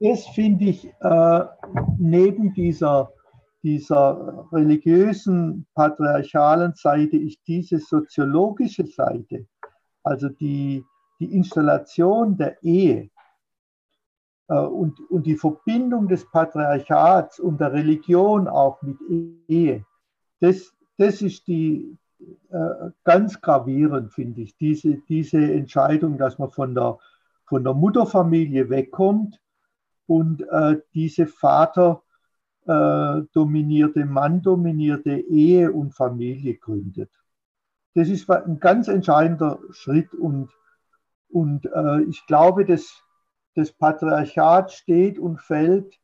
das finde ich äh, neben dieser, dieser religiösen, patriarchalen Seite, ist diese soziologische Seite, also die, die Installation der Ehe äh, und, und die Verbindung des Patriarchats und der Religion auch mit Ehe, das, das ist die äh, ganz gravierend, finde ich, diese, diese Entscheidung, dass man von der, von der Mutterfamilie wegkommt und äh, diese Vater äh, dominierte, Mann dominierte Ehe und Familie gründet. Das ist ein ganz entscheidender Schritt und, und äh, ich glaube, dass das Patriarchat steht und fällt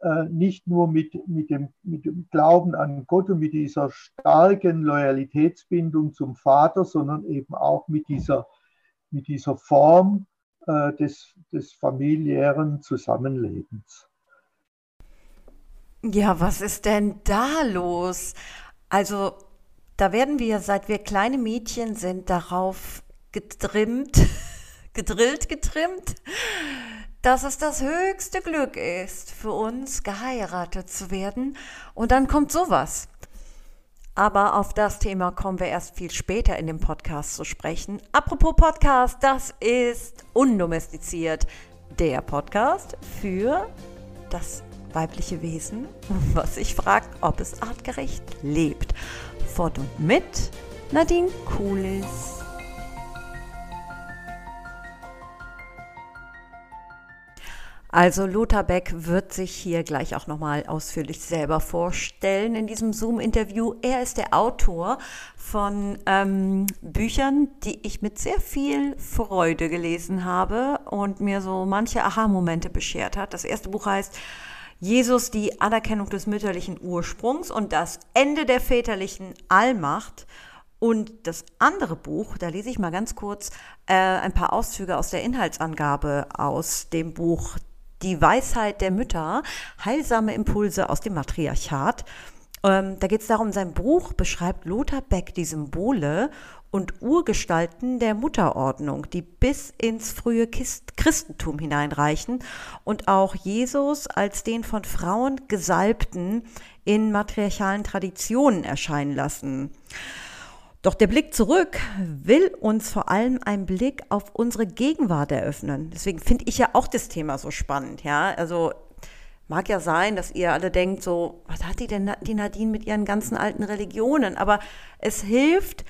äh, nicht nur mit, mit, dem, mit dem Glauben an Gott und mit dieser starken Loyalitätsbindung zum Vater, sondern eben auch mit dieser, mit dieser Form äh, des, des familiären Zusammenlebens. Ja, was ist denn da los? Also, da werden wir, seit wir kleine Mädchen sind, darauf getrimmt, gedrillt, getrimmt, dass es das höchste Glück ist, für uns geheiratet zu werden. Und dann kommt sowas. Aber auf das Thema kommen wir erst viel später in dem Podcast zu sprechen. Apropos Podcast, das ist undomestiziert. Der Podcast für das weibliche Wesen, was sich fragt, ob es artgerecht lebt. Von und mit Nadine Kulis. Also Lothar Beck wird sich hier gleich auch nochmal ausführlich selber vorstellen in diesem Zoom-Interview. Er ist der Autor von ähm, Büchern, die ich mit sehr viel Freude gelesen habe und mir so manche Aha-Momente beschert hat. Das erste Buch heißt Jesus, die Anerkennung des mütterlichen Ursprungs und das Ende der väterlichen Allmacht. Und das andere Buch, da lese ich mal ganz kurz äh, ein paar Auszüge aus der Inhaltsangabe aus dem Buch die Weisheit der Mütter, heilsame Impulse aus dem Matriarchat. Ähm, da geht es darum, sein Buch beschreibt Lothar Beck die Symbole und Urgestalten der Mutterordnung, die bis ins frühe Christentum hineinreichen und auch Jesus als den von Frauen Gesalbten in matriarchalen Traditionen erscheinen lassen. Doch der Blick zurück will uns vor allem einen Blick auf unsere Gegenwart eröffnen. Deswegen finde ich ja auch das Thema so spannend, ja. Also mag ja sein, dass ihr alle denkt, so, was hat die denn die Nadine mit ihren ganzen alten Religionen? Aber es hilft,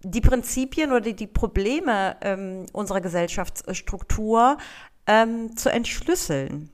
die Prinzipien oder die Probleme ähm, unserer Gesellschaftsstruktur ähm, zu entschlüsseln.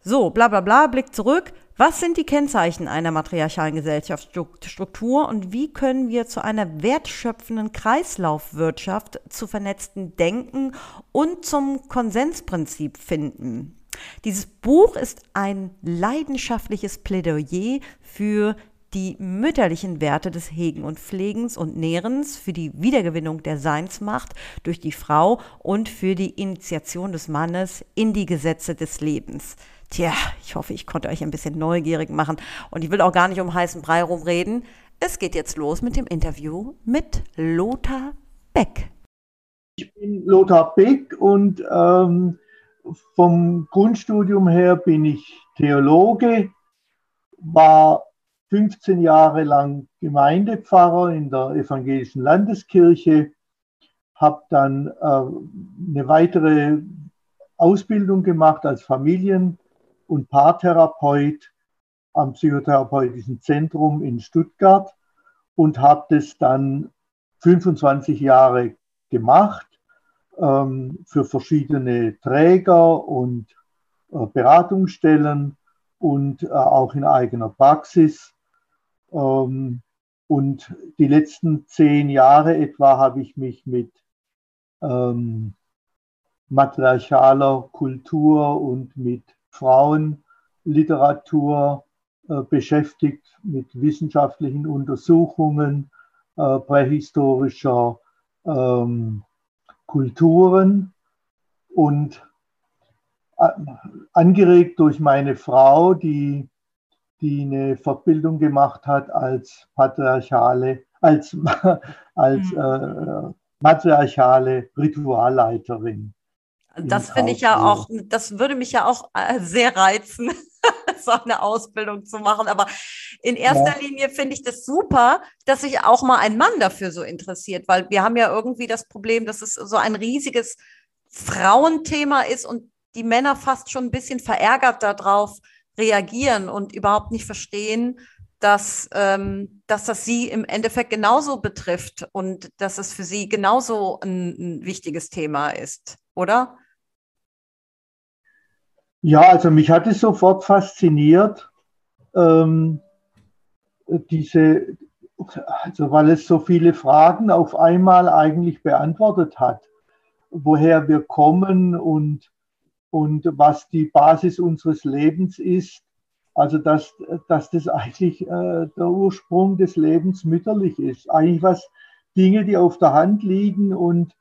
So, bla bla bla, Blick zurück. Was sind die Kennzeichen einer matriarchalen Gesellschaftsstruktur und wie können wir zu einer wertschöpfenden Kreislaufwirtschaft, zu vernetzten Denken und zum Konsensprinzip finden? Dieses Buch ist ein leidenschaftliches Plädoyer für die mütterlichen Werte des Hegen und Pflegens und Nährens, für die Wiedergewinnung der Seinsmacht durch die Frau und für die Initiation des Mannes in die Gesetze des Lebens. Tja, ich hoffe, ich konnte euch ein bisschen neugierig machen. Und ich will auch gar nicht um heißen Brei rumreden. Es geht jetzt los mit dem Interview mit Lothar Beck. Ich bin Lothar Beck und ähm, vom Grundstudium her bin ich Theologe, war 15 Jahre lang Gemeindepfarrer in der evangelischen Landeskirche, habe dann äh, eine weitere Ausbildung gemacht als Familien- und Paartherapeut am Psychotherapeutischen Zentrum in Stuttgart und habe das dann 25 Jahre gemacht ähm, für verschiedene Träger und äh, Beratungsstellen und äh, auch in eigener Praxis. Ähm, und die letzten zehn Jahre etwa habe ich mich mit ähm, matriarchaler Kultur und mit Frauenliteratur äh, beschäftigt mit wissenschaftlichen Untersuchungen äh, prähistorischer ähm, Kulturen und äh, angeregt durch meine Frau, die, die eine Fortbildung gemacht hat als patriarchale, als, als mhm. äh, matriarchale Ritualleiterin. Das finde ich ja auch, das würde mich ja auch äh, sehr reizen, so eine Ausbildung zu machen. Aber in erster ja. Linie finde ich das super, dass sich auch mal ein Mann dafür so interessiert, weil wir haben ja irgendwie das Problem, dass es so ein riesiges Frauenthema ist und die Männer fast schon ein bisschen verärgert darauf reagieren und überhaupt nicht verstehen, dass, ähm, dass das sie im Endeffekt genauso betrifft und dass es für sie genauso ein, ein wichtiges Thema ist, oder? Ja, also mich hat es sofort fasziniert, ähm, diese, also weil es so viele Fragen auf einmal eigentlich beantwortet hat, woher wir kommen und, und was die Basis unseres Lebens ist also dass, dass das eigentlich äh, der Ursprung des Lebens mütterlich ist. Eigentlich was Dinge, die auf der Hand liegen und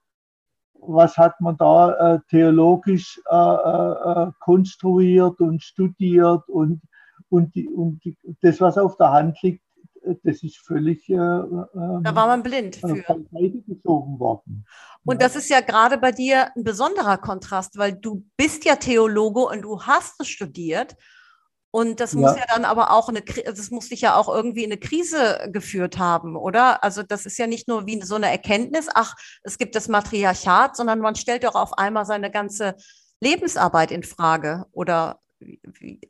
was hat man da äh, theologisch äh, äh, äh konstruiert und studiert und, und, die, und die, das, was auf der Hand liegt, das ist völlig. Äh, da war man blind für. gezogen worden. Und das ist ja gerade bei dir ein besonderer Kontrast, weil du bist ja Theologe und du hast es studiert und das muss ja. ja dann aber auch eine, das muss dich ja auch irgendwie in eine Krise geführt haben, oder? Also das ist ja nicht nur wie so eine Erkenntnis, ach, es gibt das Matriarchat, sondern man stellt doch auf einmal seine ganze Lebensarbeit in Frage, oder?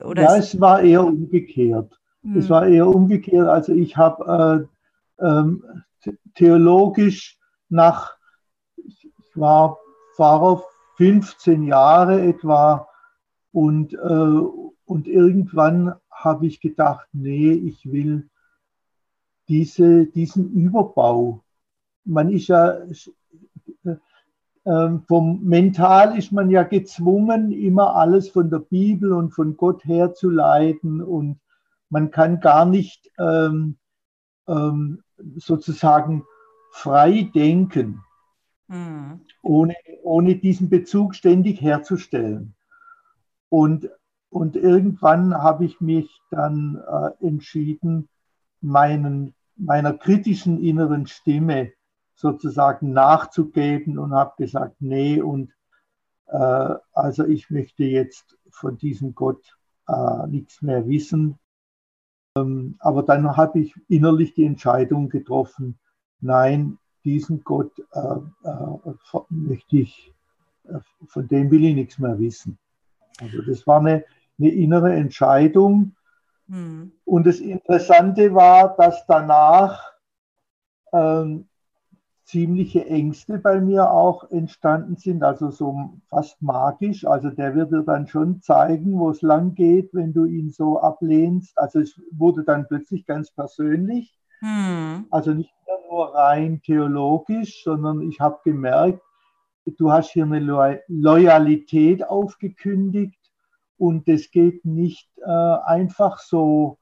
oder ja, es war eher umgekehrt. Hm. Es war eher umgekehrt. Also ich habe äh, ähm, theologisch nach, ich war Pfarrer 15 Jahre etwa und äh, und irgendwann habe ich gedacht, nee, ich will diese, diesen Überbau. Man ist ja, äh, vom Mental ist man ja gezwungen, immer alles von der Bibel und von Gott herzuleiten und man kann gar nicht ähm, ähm, sozusagen frei denken, mhm. ohne, ohne diesen Bezug ständig herzustellen. Und und irgendwann habe ich mich dann äh, entschieden, meinen, meiner kritischen inneren Stimme sozusagen nachzugeben und habe gesagt, nee, und äh, also ich möchte jetzt von diesem Gott äh, nichts mehr wissen. Ähm, aber dann habe ich innerlich die Entscheidung getroffen, nein, diesen Gott äh, äh, möchte ich, äh, von dem will ich nichts mehr wissen. Also das war eine, eine innere Entscheidung. Mhm. Und das Interessante war, dass danach ähm, ziemliche Ängste bei mir auch entstanden sind, also so fast magisch. Also der wird dir dann schon zeigen, wo es lang geht, wenn du ihn so ablehnst. Also es wurde dann plötzlich ganz persönlich. Mhm. Also nicht nur rein theologisch, sondern ich habe gemerkt, du hast hier eine Loyalität aufgekündigt und es geht nicht äh, einfach so,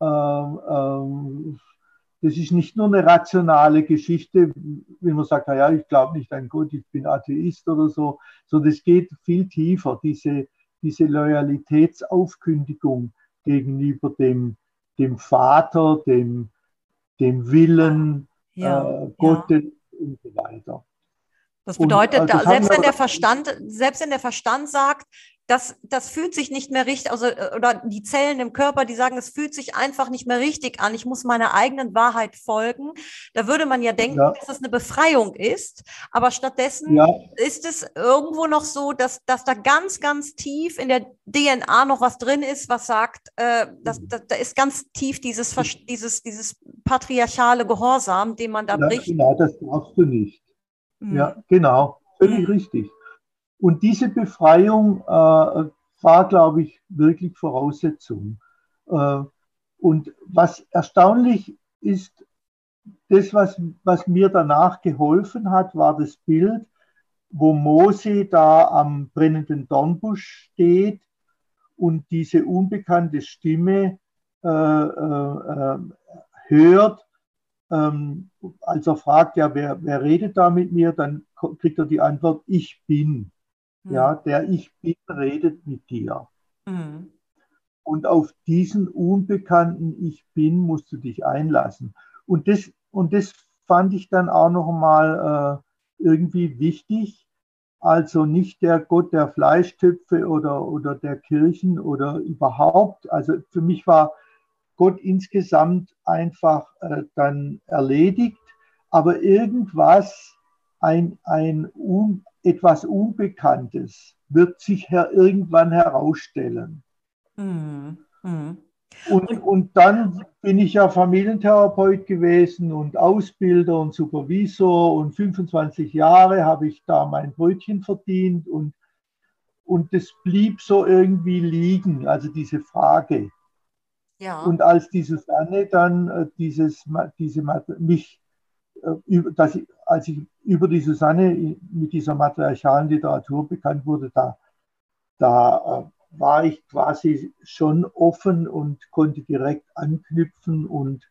äh, äh, das ist nicht nur eine rationale Geschichte, wie man sagt, naja, ich glaube nicht an Gott, ich bin Atheist oder so, sondern es geht viel tiefer, diese, diese Loyalitätsaufkündigung gegenüber dem, dem Vater, dem, dem Willen ja, äh, Gottes ja. und so weiter. Das bedeutet, und, äh, das selbst wenn der Verstand, selbst wenn der Verstand sagt, das, das fühlt sich nicht mehr richtig, also, äh, oder die Zellen im Körper, die sagen, es fühlt sich einfach nicht mehr richtig an, ich muss meiner eigenen Wahrheit folgen. Da würde man ja denken, ja. dass das eine Befreiung ist, aber stattdessen ja. ist es irgendwo noch so, dass, dass da ganz, ganz tief in der DNA noch was drin ist, was sagt, äh, dass, da, da ist ganz tief dieses, dieses, dieses patriarchale Gehorsam, den man da ja, bricht. Genau, das darfst du nicht. Mhm. Ja, genau, völlig mhm. richtig. Und diese Befreiung äh, war, glaube ich, wirklich Voraussetzung. Äh, und was erstaunlich ist, das, was, was mir danach geholfen hat, war das Bild, wo Mose da am brennenden Dornbusch steht und diese unbekannte Stimme äh, äh, äh hört, ähm, als er fragt, ja, wer, wer redet da mit mir, dann kriegt er die Antwort, ich bin. Mhm. Ja, der Ich Bin redet mit dir. Mhm. Und auf diesen unbekannten Ich Bin musst du dich einlassen. Und das, und das fand ich dann auch noch mal äh, irgendwie wichtig, also nicht der Gott der Fleischtöpfe oder, oder der Kirchen oder überhaupt. Also für mich war Gott insgesamt einfach äh, dann erledigt, aber irgendwas, ein, ein un, etwas Unbekanntes wird sich her, irgendwann herausstellen. Mhm. Mhm. Und, und dann bin ich ja Familientherapeut gewesen und Ausbilder und Supervisor und 25 Jahre habe ich da mein Brötchen verdient und, und das blieb so irgendwie liegen, also diese Frage. Ja. Und als die Susanne dann äh, dieses, diese, mich, äh, dass ich, als ich über die Susanne mit dieser matriarchalen Literatur bekannt wurde, da, da äh, war ich quasi schon offen und konnte direkt anknüpfen und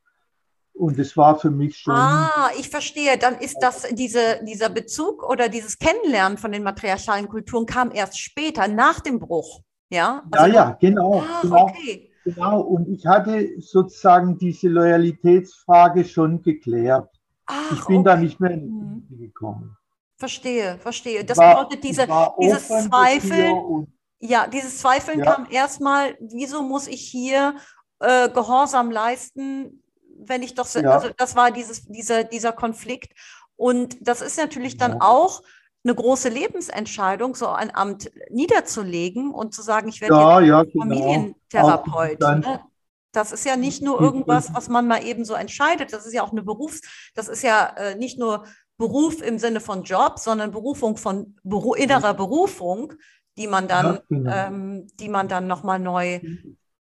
und es war für mich schon. Ah, ich verstehe. Dann ist das diese, dieser Bezug oder dieses Kennenlernen von den matriarchalen Kulturen kam erst später, nach dem Bruch. Ja, also ja, ja, genau. Ach, genau, okay. genau. Und ich hatte sozusagen diese Loyalitätsfrage schon geklärt. Ach, ich bin okay. da nicht mehr in die mhm. gekommen. Verstehe, verstehe. Das war, bedeutet diese, dieses Zweifel ja, dieses Zweifeln ja. kam erstmal, wieso muss ich hier äh, Gehorsam leisten, wenn ich doch so, ja. also das war dieses, dieser, dieser Konflikt. Und das ist natürlich dann auch eine große Lebensentscheidung, so ein Amt niederzulegen und zu sagen, ich werde ja, ja, genau. Familientherapeut. Ne? Das ist ja nicht nur irgendwas, was man mal eben so entscheidet. Das ist ja auch eine Berufs-, das ist ja äh, nicht nur Beruf im Sinne von Job, sondern Berufung von Beru innerer Berufung, die man dann, ja, genau. ähm, die man dann nochmal neu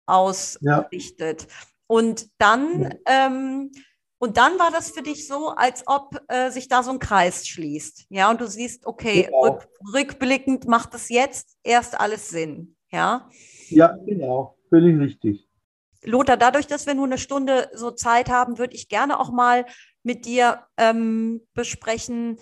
ausrichtet. Ja. Und dann, ähm, und dann war das für dich so, als ob äh, sich da so ein Kreis schließt. Ja, und du siehst, okay, genau. rück, rückblickend macht es jetzt erst alles Sinn. Ja, ja genau, völlig richtig. Lothar, dadurch, dass wir nur eine Stunde so Zeit haben, würde ich gerne auch mal mit dir ähm, besprechen.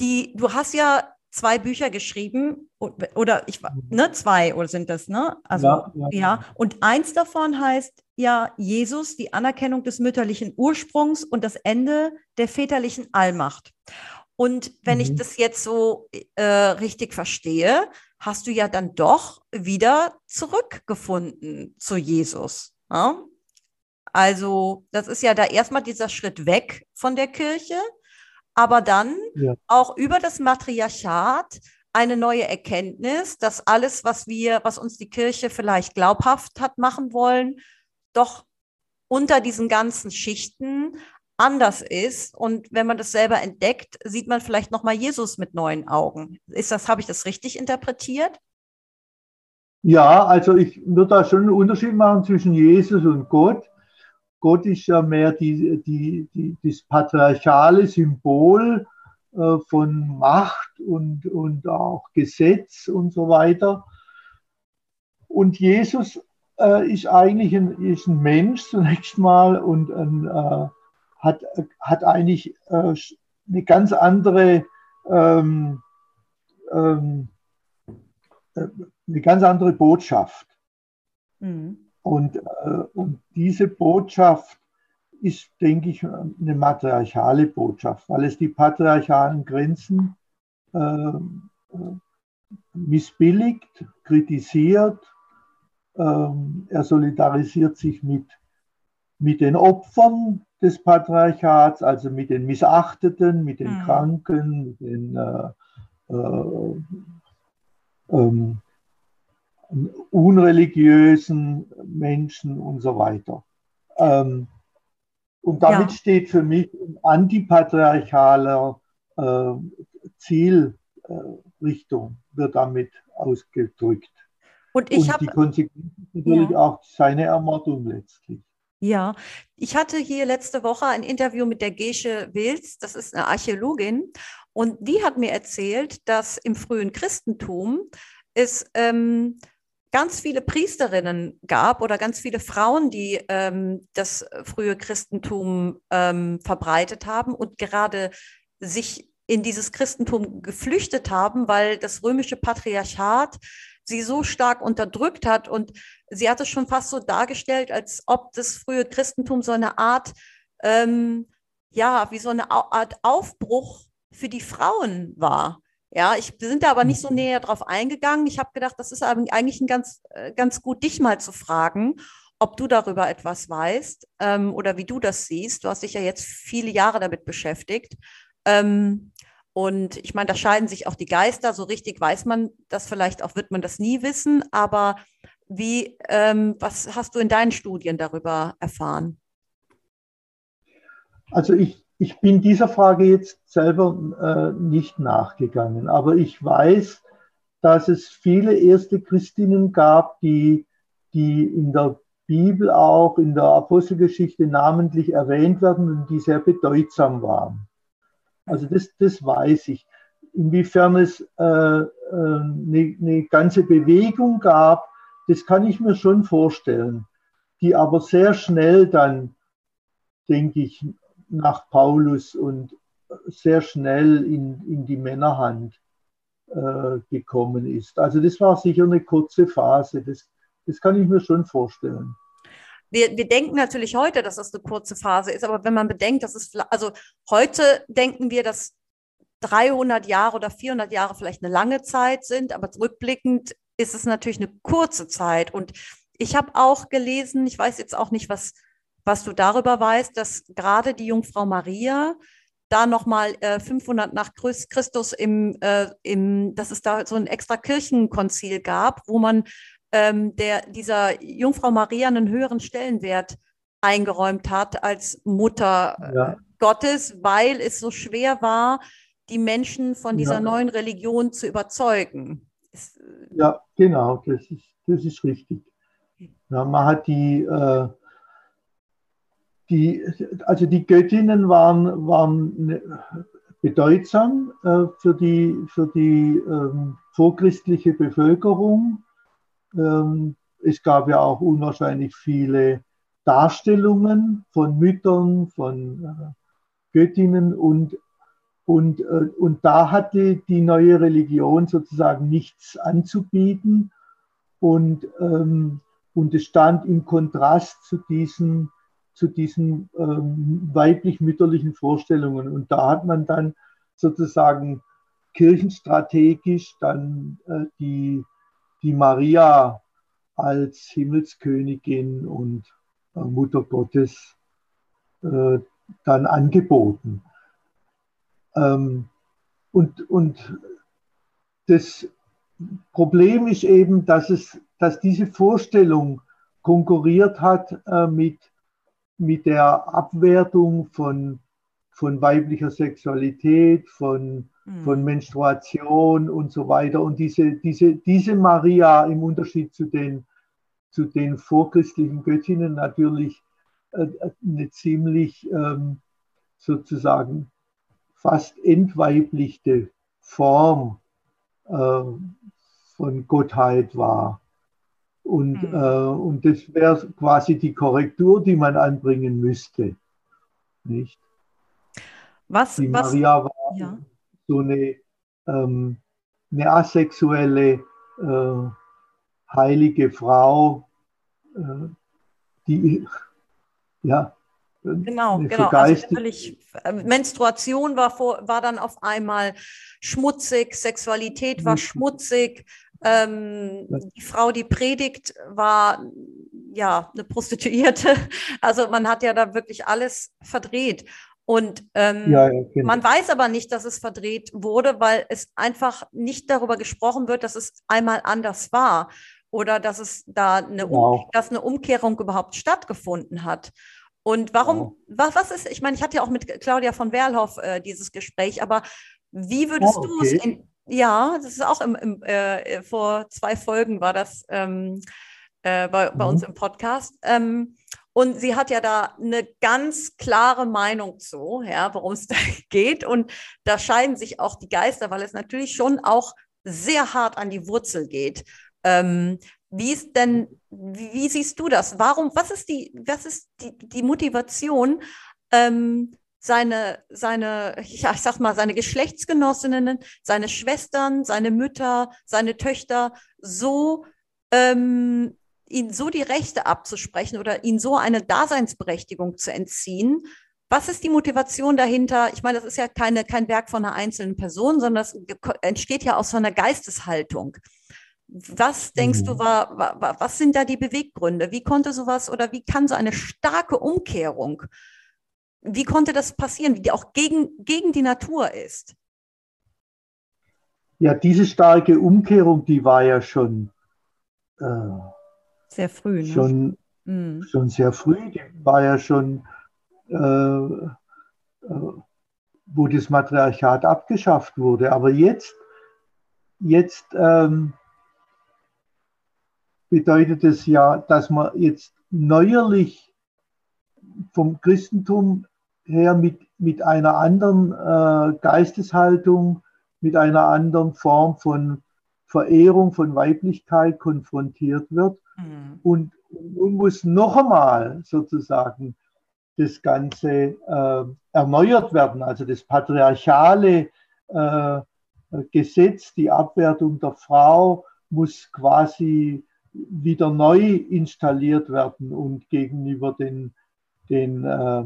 Die, du hast ja zwei Bücher geschrieben oder ich ne zwei oder sind das ne also ja, ja, ja, und eins davon heißt ja Jesus die Anerkennung des mütterlichen Ursprungs und das Ende der väterlichen Allmacht und wenn mhm. ich das jetzt so äh, richtig verstehe hast du ja dann doch wieder zurückgefunden zu Jesus ja? also das ist ja da erstmal dieser Schritt weg von der Kirche aber dann ja. auch über das Matriarchat eine neue Erkenntnis, dass alles, was wir, was uns die Kirche vielleicht glaubhaft hat machen wollen, doch unter diesen ganzen Schichten anders ist. Und wenn man das selber entdeckt, sieht man vielleicht nochmal Jesus mit neuen Augen. Ist das, habe ich das richtig interpretiert? Ja, also ich würde da schon einen Unterschied machen zwischen Jesus und Gott. Gott ist ja mehr die, die, die, das patriarchale Symbol äh, von Macht und, und auch Gesetz und so weiter. Und Jesus äh, ist eigentlich ein, ist ein Mensch zunächst mal und ein, äh, hat, hat eigentlich äh, eine ganz andere ähm, ähm, äh, eine ganz andere Botschaft. Mhm. Und, äh, und diese Botschaft ist, denke ich, eine matriarchale Botschaft, weil es die patriarchalen Grenzen äh, äh missbilligt, kritisiert. Ähm, er solidarisiert sich mit, mit den Opfern des Patriarchats, also mit den Missachteten, mit den mhm. Kranken, mit den äh, äh, ähm, unreligiösen Menschen und so weiter. Ähm, und damit ja. steht für mich ein antipatriarchaler äh, Zielrichtung, äh, wird damit ausgedrückt. Und, ich und die Konsequenz natürlich ja. auch seine Ermordung letztlich. Ja, ich hatte hier letzte Woche ein Interview mit der Gesche Wilz, das ist eine Archäologin, und die hat mir erzählt, dass im frühen Christentum es ähm, ganz viele Priesterinnen gab oder ganz viele Frauen, die ähm, das frühe Christentum ähm, verbreitet haben und gerade sich in dieses Christentum geflüchtet haben, weil das römische Patriarchat sie so stark unterdrückt hat. Und sie hat es schon fast so dargestellt, als ob das frühe Christentum so eine Art, ähm, ja, wie so eine Art Aufbruch für die Frauen war Ja, ich wir sind da aber nicht so mhm. näher drauf eingegangen. Ich habe gedacht, das ist eigentlich ein ganz, äh, ganz gut, dich mal zu fragen, ob du darüber etwas weißt ähm, oder wie du das siehst. Du hast dich ja jetzt viele Jahre damit beschäftigt. Ähm, und ich meine, da scheiden sich auch die Geister. So richtig weiß man das vielleicht auch, wird man das nie wissen. Aber wie, ähm, was hast du in deinen Studien darüber erfahren? Also ich, ich bin dieser Frage jetzt selber äh, nicht nachgegangen, aber ich weiß, dass es viele erste Christinnen gab, die, die in der Bibel auch, in der Apostelgeschichte namentlich erwähnt werden und die sehr bedeutsam waren. Also das, das weiß ich. Inwiefern es äh, äh, eine, eine ganze Bewegung gab, das kann ich mir schon vorstellen, die aber sehr schnell dann, denke ich, nach Paulus und sehr schnell in, in die Männerhand äh, gekommen ist. Also das war sicher eine kurze Phase, das, das kann ich mir schon vorstellen. Wir, wir denken natürlich heute, dass das eine kurze Phase ist, aber wenn man bedenkt, dass es, also heute denken wir, dass 300 Jahre oder 400 Jahre vielleicht eine lange Zeit sind, aber rückblickend ist es natürlich eine kurze Zeit. Und ich habe auch gelesen, ich weiß jetzt auch nicht, was, was du darüber weißt, dass gerade die Jungfrau Maria da nochmal äh, 500 nach Christus im, äh, im, dass es da so ein extra Kirchenkonzil gab, wo man ähm, der, dieser Jungfrau Maria einen höheren Stellenwert eingeräumt hat als Mutter äh, ja. Gottes, weil es so schwer war, die Menschen von dieser ja. neuen Religion zu überzeugen. Ist, äh, ja, genau, das ist, das ist richtig. Ja, man hat die, äh, die, also die Göttinnen waren, waren ne, bedeutsam äh, für die, für die ähm, vorchristliche Bevölkerung. Ähm, es gab ja auch unwahrscheinlich viele Darstellungen von Müttern, von äh, Göttinnen und und, äh, und da hatte die neue Religion sozusagen nichts anzubieten. Und, ähm, und es stand im Kontrast zu diesen, zu diesen ähm, weiblich-mütterlichen Vorstellungen. Und da hat man dann sozusagen kirchenstrategisch dann äh, die, die Maria als Himmelskönigin und äh, Mutter Gottes äh, dann angeboten. Ähm, und, und das Problem ist eben, dass, es, dass diese Vorstellung konkurriert hat äh, mit, mit der Abwertung von, von weiblicher Sexualität, von, mhm. von Menstruation und so weiter. Und diese, diese, diese Maria im Unterschied zu den, zu den vorchristlichen Göttinnen natürlich äh, eine ziemlich ähm, sozusagen fast entweiblichte Form äh, von Gottheit war. Und, mhm. äh, und das wäre quasi die Korrektur, die man anbringen müsste. Nicht? Was, die was, Maria war ja. So eine, ähm, eine asexuelle, äh, heilige Frau, äh, die ja, Genau, genau. Also natürlich, äh, Menstruation war, vor, war dann auf einmal schmutzig, Sexualität war schmutzig. Ähm, die Frau, die predigt, war ja eine Prostituierte. Also man hat ja da wirklich alles verdreht. Und ähm, ja, genau. man weiß aber nicht, dass es verdreht wurde, weil es einfach nicht darüber gesprochen wird, dass es einmal anders war oder dass es da eine, genau. um, dass eine Umkehrung überhaupt stattgefunden hat. Und warum, oh. was, was ist, ich meine, ich hatte ja auch mit Claudia von Werlhoff äh, dieses Gespräch, aber wie würdest oh, okay. du es in, ja, das ist auch im, im äh, vor zwei Folgen war das ähm, äh, bei, bei mhm. uns im Podcast. Ähm, und sie hat ja da eine ganz klare Meinung zu, ja, worum es da geht. Und da scheiden sich auch die Geister, weil es natürlich schon auch sehr hart an die Wurzel geht. Ähm, wie ist denn, wie, wie, siehst du das? Warum, was ist die, was ist die, die Motivation, ähm, seine, seine, ja, ich sag mal, seine Geschlechtsgenossinnen, seine Schwestern, seine Mütter, seine Töchter so, ähm, ihnen so die Rechte abzusprechen oder ihnen so eine Daseinsberechtigung zu entziehen, Was ist die Motivation dahinter? Ich meine, das ist ja keine, kein Werk von einer einzelnen Person, sondern das entsteht ja aus so einer Geisteshaltung. Was denkst mhm. du, war, war, was sind da die Beweggründe? Wie konnte sowas oder wie kann so eine starke Umkehrung, wie konnte das passieren, die auch gegen, gegen die Natur ist? Ja, diese starke Umkehrung, die war ja schon äh, sehr früh. Ne? Schon, mhm. schon sehr früh, die war ja schon, äh, äh, wo das Matriarchat abgeschafft wurde. Aber jetzt, jetzt ähm, bedeutet es ja, dass man jetzt neuerlich vom Christentum her mit, mit einer anderen äh, Geisteshaltung, mit einer anderen Form von Verehrung von Weiblichkeit konfrontiert wird. Mhm. Und nun muss noch einmal sozusagen das Ganze äh, erneuert werden, also das patriarchale äh, Gesetz, die Abwertung der Frau muss quasi wieder neu installiert werden und gegenüber den, den äh,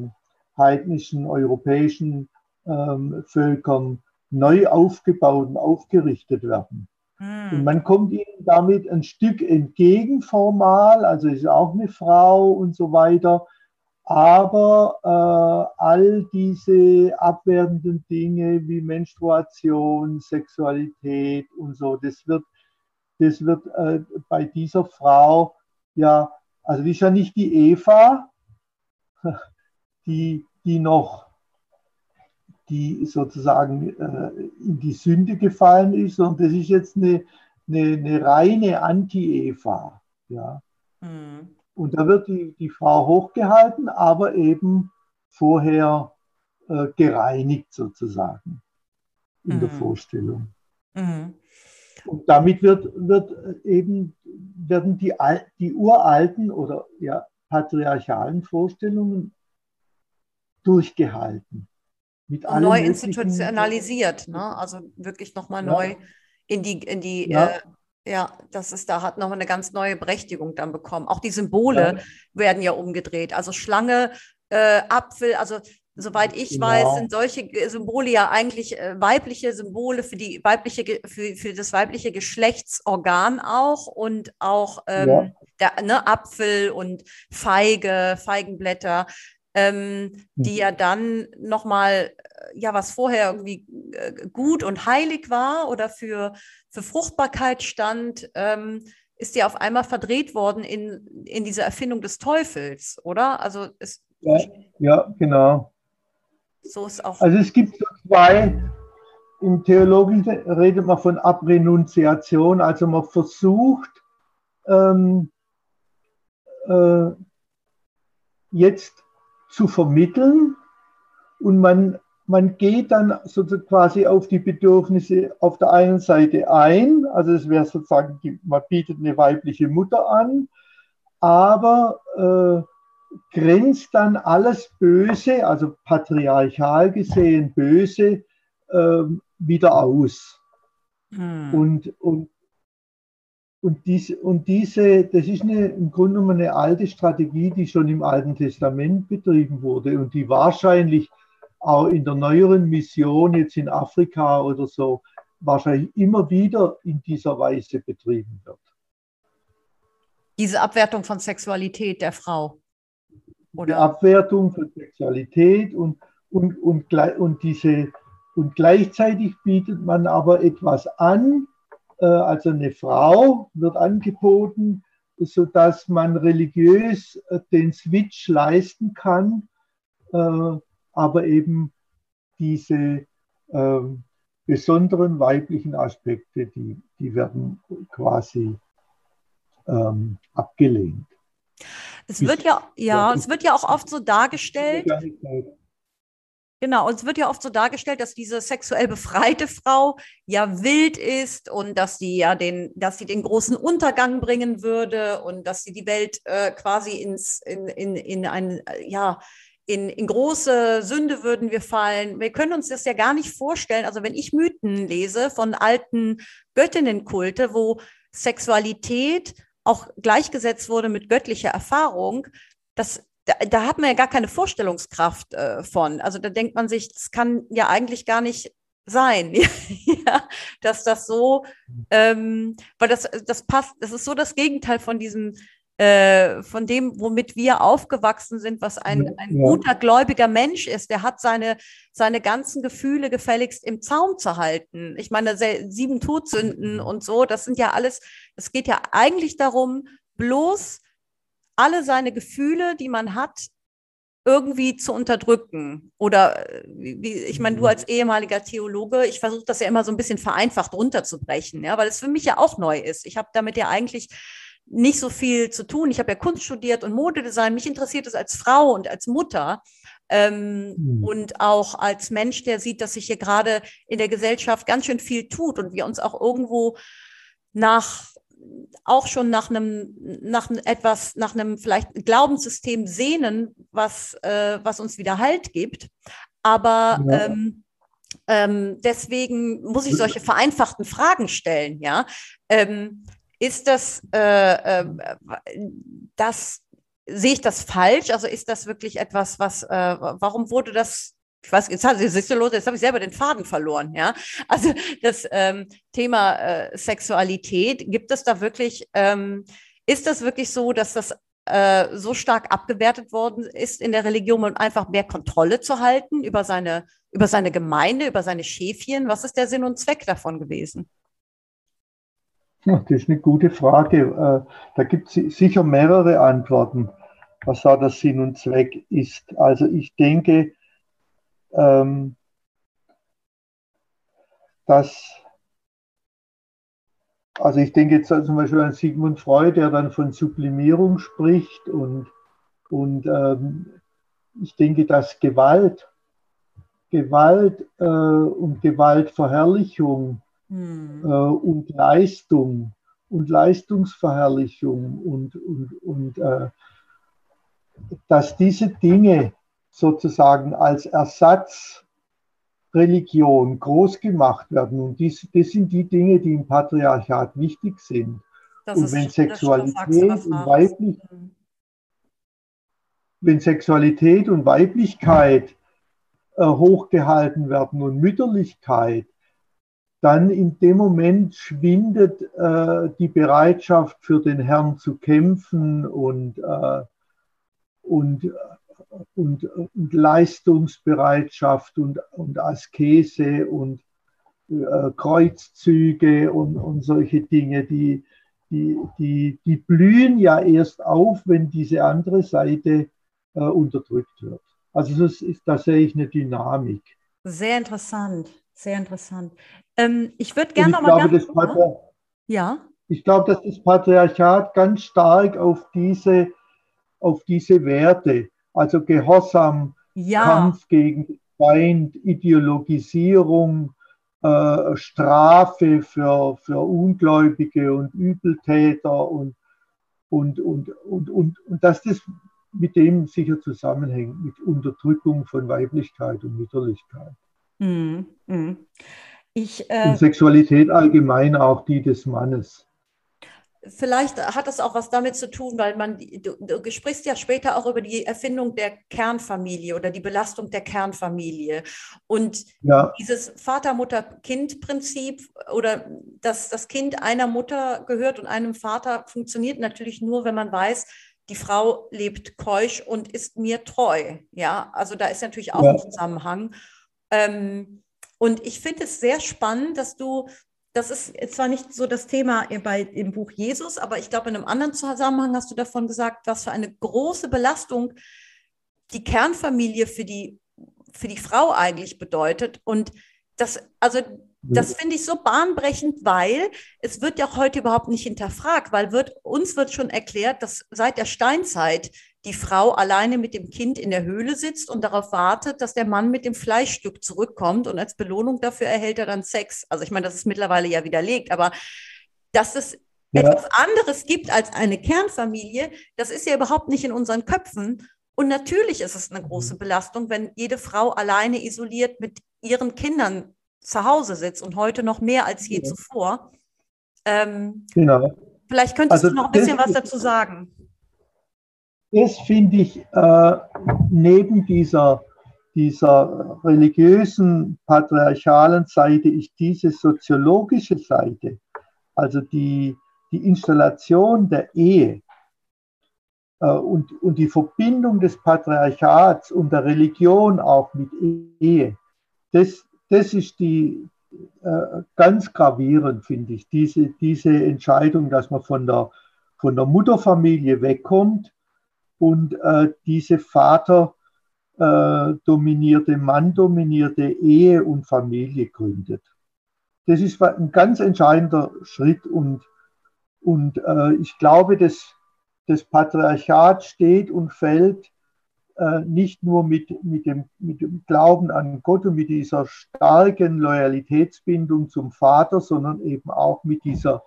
heidnischen europäischen ähm, Völkern neu aufgebaut und aufgerichtet werden. Mhm. Und man kommt ihnen damit ein Stück entgegen formal, also ist auch eine Frau und so weiter. Aber äh, all diese abwertenden Dinge wie Menstruation, Sexualität und so, das wird das wird äh, bei dieser Frau ja, also die ist ja nicht die Eva, die, die noch, die sozusagen äh, in die Sünde gefallen ist, sondern das ist jetzt eine, eine, eine reine Anti-Eva. Ja. Mhm. Und da wird die, die Frau hochgehalten, aber eben vorher äh, gereinigt sozusagen in mhm. der Vorstellung. Mhm. Und damit wird, wird eben, werden die, die uralten oder ja, patriarchalen Vorstellungen durchgehalten. Mit neu institutionalisiert, ne? also wirklich nochmal ja. neu in die, in die ja. Äh, ja, das ist, da hat nochmal eine ganz neue Berechtigung dann bekommen. Auch die Symbole ja. werden ja umgedreht. Also Schlange, äh, Apfel, also Soweit ich genau. weiß, sind solche Symbole ja eigentlich äh, weibliche Symbole für die weibliche, für, für das weibliche Geschlechtsorgan auch und auch ähm, ja. der ne, Apfel und Feige, Feigenblätter, ähm, die mhm. ja dann nochmal, äh, ja, was vorher irgendwie äh, gut und heilig war oder für, für Fruchtbarkeit stand, ähm, ist ja auf einmal verdreht worden in, in diese Erfindung des Teufels, oder? Also es ja, ja, genau. So ist auch. Also es gibt so zwei, im Theologischen redet man von Abrenunziation, also man versucht ähm, äh, jetzt zu vermitteln und man, man geht dann sozusagen quasi auf die Bedürfnisse auf der einen Seite ein, also es wäre sozusagen, man bietet eine weibliche Mutter an, aber äh, grenzt dann alles Böse, also patriarchal gesehen Böse, ähm, wieder aus. Hm. Und, und, und, diese, und diese, das ist eine, im Grunde genommen eine alte Strategie, die schon im Alten Testament betrieben wurde und die wahrscheinlich auch in der neueren Mission jetzt in Afrika oder so wahrscheinlich immer wieder in dieser Weise betrieben wird. Diese Abwertung von Sexualität der Frau. Oder? Die Abwertung von Sexualität und, und, und, und, diese, und gleichzeitig bietet man aber etwas an, also eine Frau wird angeboten, sodass man religiös äh, den Switch leisten kann, äh, aber eben diese äh, besonderen weiblichen Aspekte, die, die werden quasi ähm, abgelehnt. Es wird ja, ja, es wird ja auch oft so dargestellt. Genau, und es wird ja oft so dargestellt, dass diese sexuell befreite Frau ja wild ist und dass sie ja den, dass sie den großen Untergang bringen würde und dass sie die Welt äh, quasi ins, in, in, in ein, ja, in, in große Sünde würden wir fallen. Wir können uns das ja gar nicht vorstellen. Also wenn ich Mythen lese von alten Göttinnenkulte, wo Sexualität auch gleichgesetzt wurde mit göttlicher Erfahrung, das, da, da, hat man ja gar keine Vorstellungskraft äh, von. Also da denkt man sich, das kann ja eigentlich gar nicht sein, ja, dass das so, ähm, weil das, das passt, das ist so das Gegenteil von diesem, äh, von dem, womit wir aufgewachsen sind, was ein, ein ja. guter gläubiger Mensch ist. Der hat seine, seine ganzen Gefühle gefälligst im Zaum zu halten. Ich meine, sieben Todsünden und so, das sind ja alles, es geht ja eigentlich darum, bloß alle seine Gefühle, die man hat, irgendwie zu unterdrücken. Oder äh, wie, ich meine, du mhm. als ehemaliger Theologe, ich versuche das ja immer so ein bisschen vereinfacht runterzubrechen, ja, weil es für mich ja auch neu ist. Ich habe damit ja eigentlich nicht so viel zu tun. Ich habe ja Kunst studiert und Modedesign. Mich interessiert es als Frau und als Mutter. Ähm, mhm. Und auch als Mensch, der sieht, dass sich hier gerade in der Gesellschaft ganz schön viel tut und wir uns auch irgendwo nach auch schon nach einem, nach etwas, nach einem vielleicht Glaubenssystem sehnen, was, äh, was uns wieder Halt gibt. Aber ja. ähm, ähm, deswegen muss ich solche vereinfachten Fragen stellen, ja. Ähm, ist das, äh, äh, das, sehe ich das falsch? Also ist das wirklich etwas, was, äh, warum wurde das ich weiß, jetzt, hat, jetzt, jetzt habe ich selber den Faden verloren, ja. Also das ähm, Thema äh, Sexualität, gibt es da wirklich, ähm, ist das wirklich so, dass das äh, so stark abgewertet worden ist in der Religion, um einfach mehr Kontrolle zu halten über seine, über seine Gemeinde, über seine Schäfchen? Was ist der Sinn und Zweck davon gewesen? Das ist eine gute Frage. Äh, da gibt es sicher mehrere Antworten, was da der Sinn und Zweck ist. Also ich denke, ähm, dass, also ich denke jetzt zum Beispiel an Sigmund Freud, der dann von Sublimierung spricht und, und ähm, ich denke, dass Gewalt, Gewalt äh, und Gewaltverherrlichung hm. äh, und Leistung und Leistungsverherrlichung und, und, und äh, dass diese Dinge sozusagen als Ersatzreligion groß gemacht werden. Und dies, das sind die Dinge, die im Patriarchat wichtig sind. Das und wenn Sexualität und Weiblich, wenn Sexualität und Weiblichkeit äh, hochgehalten werden und Mütterlichkeit, dann in dem Moment schwindet äh, die Bereitschaft für den Herrn zu kämpfen und, äh, und, und, und, Leistungsbereitschaft und, und Askese und äh, Kreuzzüge und, und solche Dinge, die, die, die, die blühen ja erst auf, wenn diese andere Seite äh, unterdrückt wird. Also das ist, da sehe ich eine Dynamik. Sehr interessant, sehr interessant. Ähm, ich würde gerne noch mal ganz, Patri ja. Ich glaube, dass das Patriarchat ganz stark auf diese, auf diese Werte, also Gehorsam, ja. Kampf gegen Feind, Ideologisierung, äh, Strafe für, für Ungläubige und Übeltäter und, und, und, und, und, und dass das mit dem sicher zusammenhängt, mit Unterdrückung von Weiblichkeit und Mütterlichkeit. Mm, mm. Ich, äh, und Sexualität allgemein auch die des Mannes. Vielleicht hat das auch was damit zu tun, weil man, du, du sprichst ja später auch über die Erfindung der Kernfamilie oder die Belastung der Kernfamilie. Und ja. dieses Vater-Mutter-Kind-Prinzip oder dass das Kind einer Mutter gehört und einem Vater funktioniert natürlich nur, wenn man weiß, die Frau lebt keusch und ist mir treu. Ja, also da ist natürlich auch ja. ein Zusammenhang. Ähm, und ich finde es sehr spannend, dass du, das ist zwar nicht so das Thema bei, im Buch Jesus, aber ich glaube, in einem anderen Zusammenhang hast du davon gesagt, was für eine große Belastung die Kernfamilie für die, für die Frau eigentlich bedeutet. Und das, also das finde ich so bahnbrechend, weil es wird ja heute überhaupt nicht hinterfragt, weil wird, uns wird schon erklärt, dass seit der Steinzeit die Frau alleine mit dem Kind in der Höhle sitzt und darauf wartet, dass der Mann mit dem Fleischstück zurückkommt und als Belohnung dafür erhält er dann Sex. Also ich meine, das ist mittlerweile ja widerlegt, aber dass es ja. etwas anderes gibt als eine Kernfamilie, das ist ja überhaupt nicht in unseren Köpfen. Und natürlich ist es eine große mhm. Belastung, wenn jede Frau alleine isoliert mit ihren Kindern zu Hause sitzt und heute noch mehr als je ja. zuvor. Ähm, genau. Vielleicht könntest also, du noch ein bisschen was dazu sagen. Das finde ich äh, neben dieser, dieser religiösen, patriarchalen Seite, ist diese soziologische Seite, also die, die Installation der Ehe äh, und, und die Verbindung des Patriarchats und der Religion auch mit Ehe, das, das ist die äh, ganz gravierend, finde ich, diese, diese Entscheidung, dass man von der, von der Mutterfamilie wegkommt und äh, diese Vater äh, dominierte, Mann dominierte Ehe und Familie gründet. Das ist ein ganz entscheidender Schritt und, und äh, ich glaube, dass das Patriarchat steht und fällt äh, nicht nur mit, mit, dem, mit dem Glauben an Gott und mit dieser starken Loyalitätsbindung zum Vater, sondern eben auch mit dieser,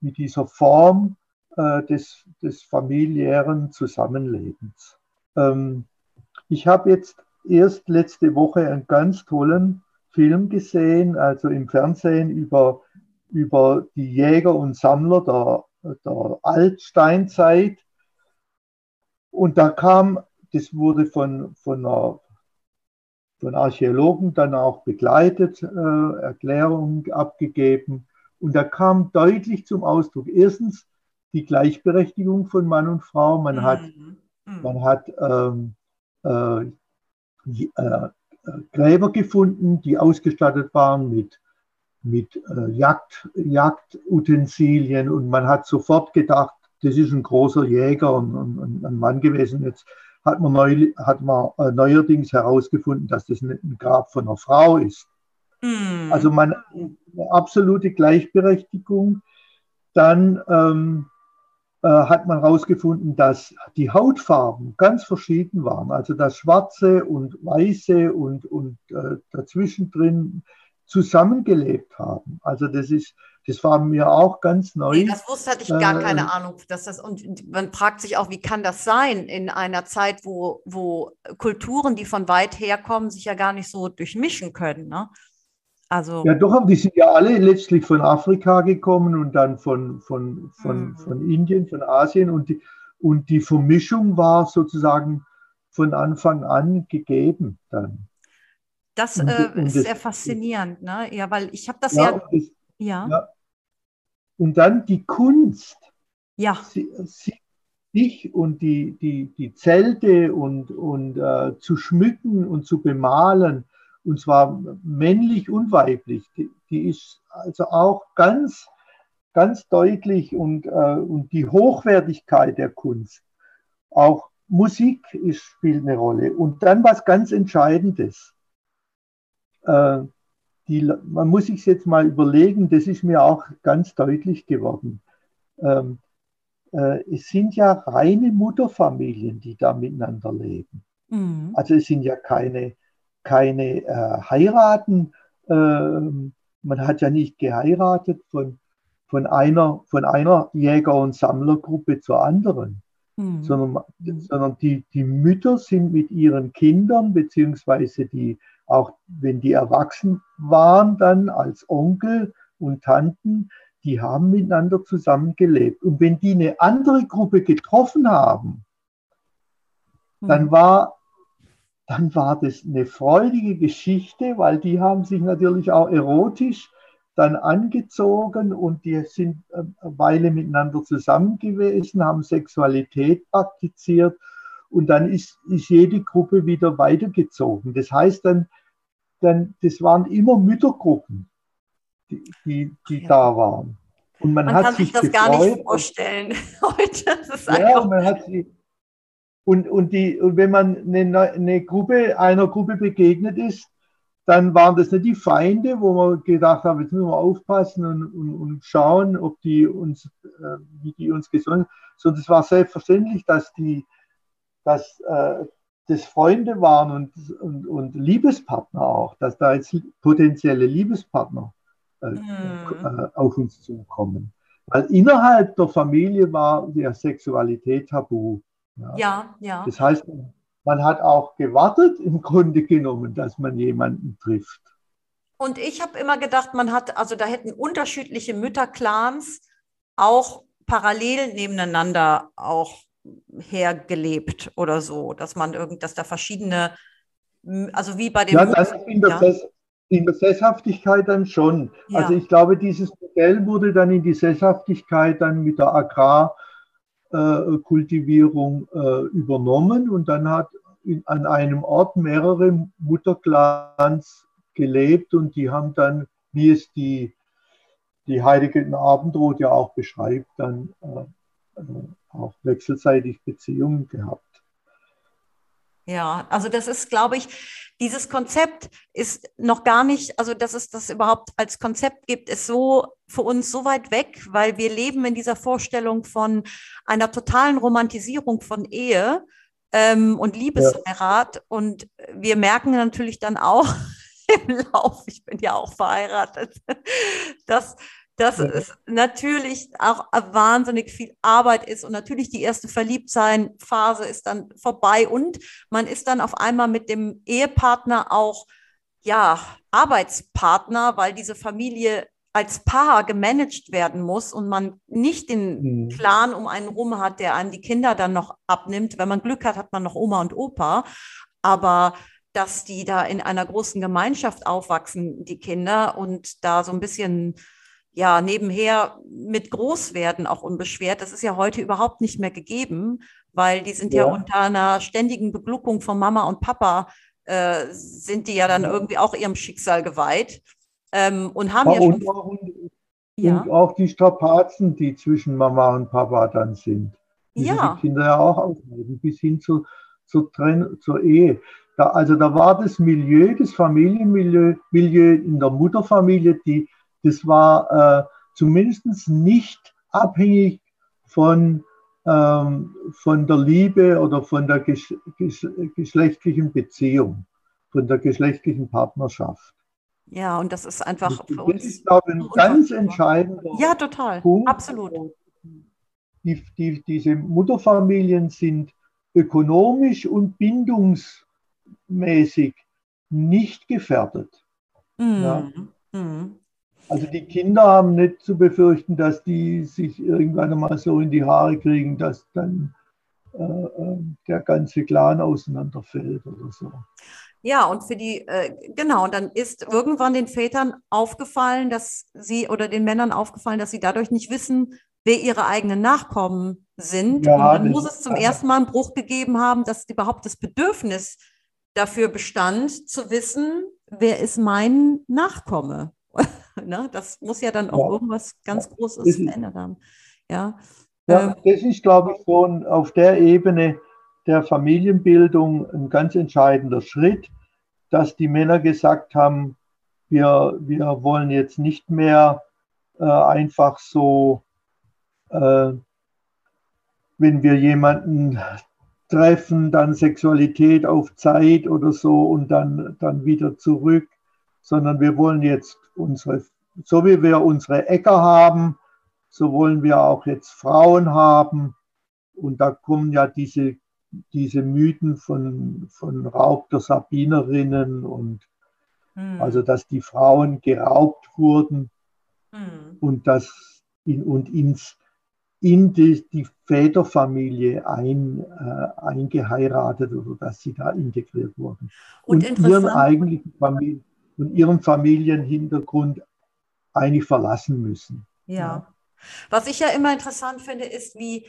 mit dieser Form äh, des, des familiären Zusammenlebens. Ähm, ich habe jetzt erst letzte Woche einen ganz tollen Film gesehen, also im Fernsehen über, über die Jäger und Sammler der, der Altsteinzeit. Und da kam, das wurde von, von, einer, von Archäologen dann auch begleitet, äh, Erklärungen abgegeben. Und da kam deutlich zum Ausdruck, erstens die Gleichberechtigung von Mann und Frau. Man mhm. hat, mhm. man hat ähm, äh, äh, Gräber gefunden, die ausgestattet waren mit, mit äh, Jagd, Jagdutensilien und man hat sofort gedacht, das ist ein großer Jäger und, und, ein Mann gewesen. Jetzt hat man, neu, hat man äh, neuerdings herausgefunden, dass das ein Grab von einer Frau ist. Mm. Also man eine absolute Gleichberechtigung. Dann ähm, äh, hat man herausgefunden, dass die Hautfarben ganz verschieden waren. Also das Schwarze und Weiße und, und äh, dazwischen drin zusammengelebt haben. Also das ist, das war mir auch ganz neu. Nee, das wusste hatte ich gar äh, keine Ahnung, dass das und man fragt sich auch, wie kann das sein in einer Zeit, wo, wo Kulturen, die von weit her kommen, sich ja gar nicht so durchmischen können. Ne? Also ja, doch, die sind ja alle letztlich von Afrika gekommen und dann von, von, von, mhm. von Indien, von Asien und die, und die Vermischung war sozusagen von Anfang an gegeben dann. Das und, äh, und ist das, sehr faszinierend, ne? Ja, weil ich habe das ja. Ja, das, ja. ja. Und dann die Kunst. Ja. Sie, sich und die, die, die Zelte und, und äh, zu schmücken und zu bemalen und zwar männlich und weiblich. Die, die ist also auch ganz, ganz deutlich und, äh, und die Hochwertigkeit der Kunst. Auch Musik ist, spielt eine Rolle. Und dann was ganz Entscheidendes. Äh, die, man muss sich jetzt mal überlegen, das ist mir auch ganz deutlich geworden. Ähm, äh, es sind ja reine Mutterfamilien, die da miteinander leben. Mhm. Also es sind ja keine, keine äh, Heiraten. Äh, man hat ja nicht geheiratet von, von, einer, von einer Jäger- und Sammlergruppe zur anderen, mhm. sondern, sondern die, die Mütter sind mit ihren Kindern, beziehungsweise die, auch wenn die erwachsen waren, dann als Onkel und Tanten, die haben miteinander zusammengelebt. Und wenn die eine andere Gruppe getroffen haben, dann hm. war dann war das eine freudige Geschichte, weil die haben sich natürlich auch erotisch dann angezogen und die sind äh, eine Weile miteinander zusammen gewesen, haben Sexualität praktiziert und dann ist, ist jede Gruppe wieder weitergezogen. Das heißt dann, dann das waren immer Müttergruppen, die, die, die ja. da waren. Und man, man hat kann sich, das gefreut. gar nicht vorstellen heute. ja, man hat sich, und, und, die, und wenn man eine, eine Gruppe, einer Gruppe begegnet ist, dann waren das nicht die Feinde, wo man gedacht haben, jetzt müssen wir aufpassen und, und, und schauen, ob die uns, äh, wie die uns gesund sind, sondern es war selbstverständlich, dass die, dass äh, das Freunde waren und, und, und Liebespartner auch, dass da jetzt potenzielle Liebespartner äh, mhm. Äh, auf uns zukommen. Weil innerhalb der Familie war der Sexualität tabu. Ja. ja, ja. Das heißt, man hat auch gewartet im Grunde genommen, dass man jemanden trifft. Und ich habe immer gedacht, man hat, also da hätten unterschiedliche Mütterclans auch parallel nebeneinander auch hergelebt oder so, dass man irgend, dass da verschiedene, also wie bei dem. Ja, das in der, ja. Sess, in der Sesshaftigkeit dann schon. Ja. Also ich glaube, dieses Modell wurde dann in die Sesshaftigkeit dann mit der Agrarkultivierung äh, äh, übernommen und dann hat in, an einem Ort mehrere Mutterclans gelebt und die haben dann, wie es die, die Heilige Abendrot ja auch beschreibt, dann äh, äh, auch wechselseitig Beziehungen gehabt. Ja, also das ist, glaube ich, dieses Konzept ist noch gar nicht, also dass es das überhaupt als Konzept gibt, ist so für uns so weit weg, weil wir leben in dieser Vorstellung von einer totalen Romantisierung von Ehe ähm, und Liebesheirat. Ja. Und wir merken natürlich dann auch im Lauf, ich bin ja auch verheiratet, dass dass ja. es natürlich auch wahnsinnig viel Arbeit ist und natürlich die erste Verliebtsein-Phase ist dann vorbei und man ist dann auf einmal mit dem Ehepartner auch ja Arbeitspartner, weil diese Familie als Paar gemanagt werden muss und man nicht den mhm. Clan um einen rum hat, der einem die Kinder dann noch abnimmt. Wenn man Glück hat, hat man noch Oma und Opa. Aber dass die da in einer großen Gemeinschaft aufwachsen, die Kinder, und da so ein bisschen ja nebenher mit groß werden, auch unbeschwert, das ist ja heute überhaupt nicht mehr gegeben, weil die sind ja, ja unter einer ständigen Begluckung von Mama und Papa, äh, sind die ja dann irgendwie auch ihrem Schicksal geweiht ähm, und haben ja, ja schon. Auch, und, ja. und auch die Strapazen, die zwischen Mama und Papa dann sind. Die ja. die Kinder ja auch aufnehmen, bis hin zu, zur, Trenn zur Ehe. Da, also da war das Milieu, das Familienmilieu Milieu in der Mutterfamilie, die, das war äh, zumindest nicht abhängig von, ähm, von der Liebe oder von der ges ges geschlechtlichen Beziehung, von der geschlechtlichen Partnerschaft. Ja, und das ist einfach das, für uns. Das ist, glaube ich, ein ganz entscheidender ja, total. Punkt. Absolut. Die, die, diese Mutterfamilien sind ökonomisch und bindungsmäßig nicht gefährdet. Mm. Ja. Mm. Also die Kinder haben nicht zu befürchten, dass die sich irgendwann einmal so in die Haare kriegen, dass dann äh, äh der ganze Clan auseinanderfällt oder so. Ja, und für die, äh, genau, und dann ist irgendwann den Vätern aufgefallen, dass sie oder den Männern aufgefallen, dass sie dadurch nicht wissen, wer ihre eigenen Nachkommen sind. Ja, und dann muss es zum ersten Mal einen Bruch gegeben haben, dass überhaupt das Bedürfnis dafür bestand, zu wissen, wer ist mein Nachkomme. ne? Das muss ja dann auch ja. irgendwas ganz Großes verändert haben. Ja, ja ähm, das ist, glaube ich, schon auf der Ebene der Familienbildung ein ganz entscheidender Schritt, dass die Männer gesagt haben, wir, wir wollen jetzt nicht mehr äh, einfach so, äh, wenn wir jemanden treffen, dann Sexualität auf Zeit oder so und dann, dann wieder zurück, sondern wir wollen jetzt unsere, so wie wir unsere Äcker haben, so wollen wir auch jetzt Frauen haben. Und da kommen ja diese diese Mythen von, von Raub der Sabinerinnen und mhm. also dass die Frauen geraubt wurden mhm. und das in, und ins, in die, die Väterfamilie ein, äh, eingeheiratet oder dass sie da integriert wurden. Und, und ihren eigentlichen Familien und ihren Familienhintergrund eigentlich verlassen müssen. Ja. ja. Was ich ja immer interessant finde, ist, wie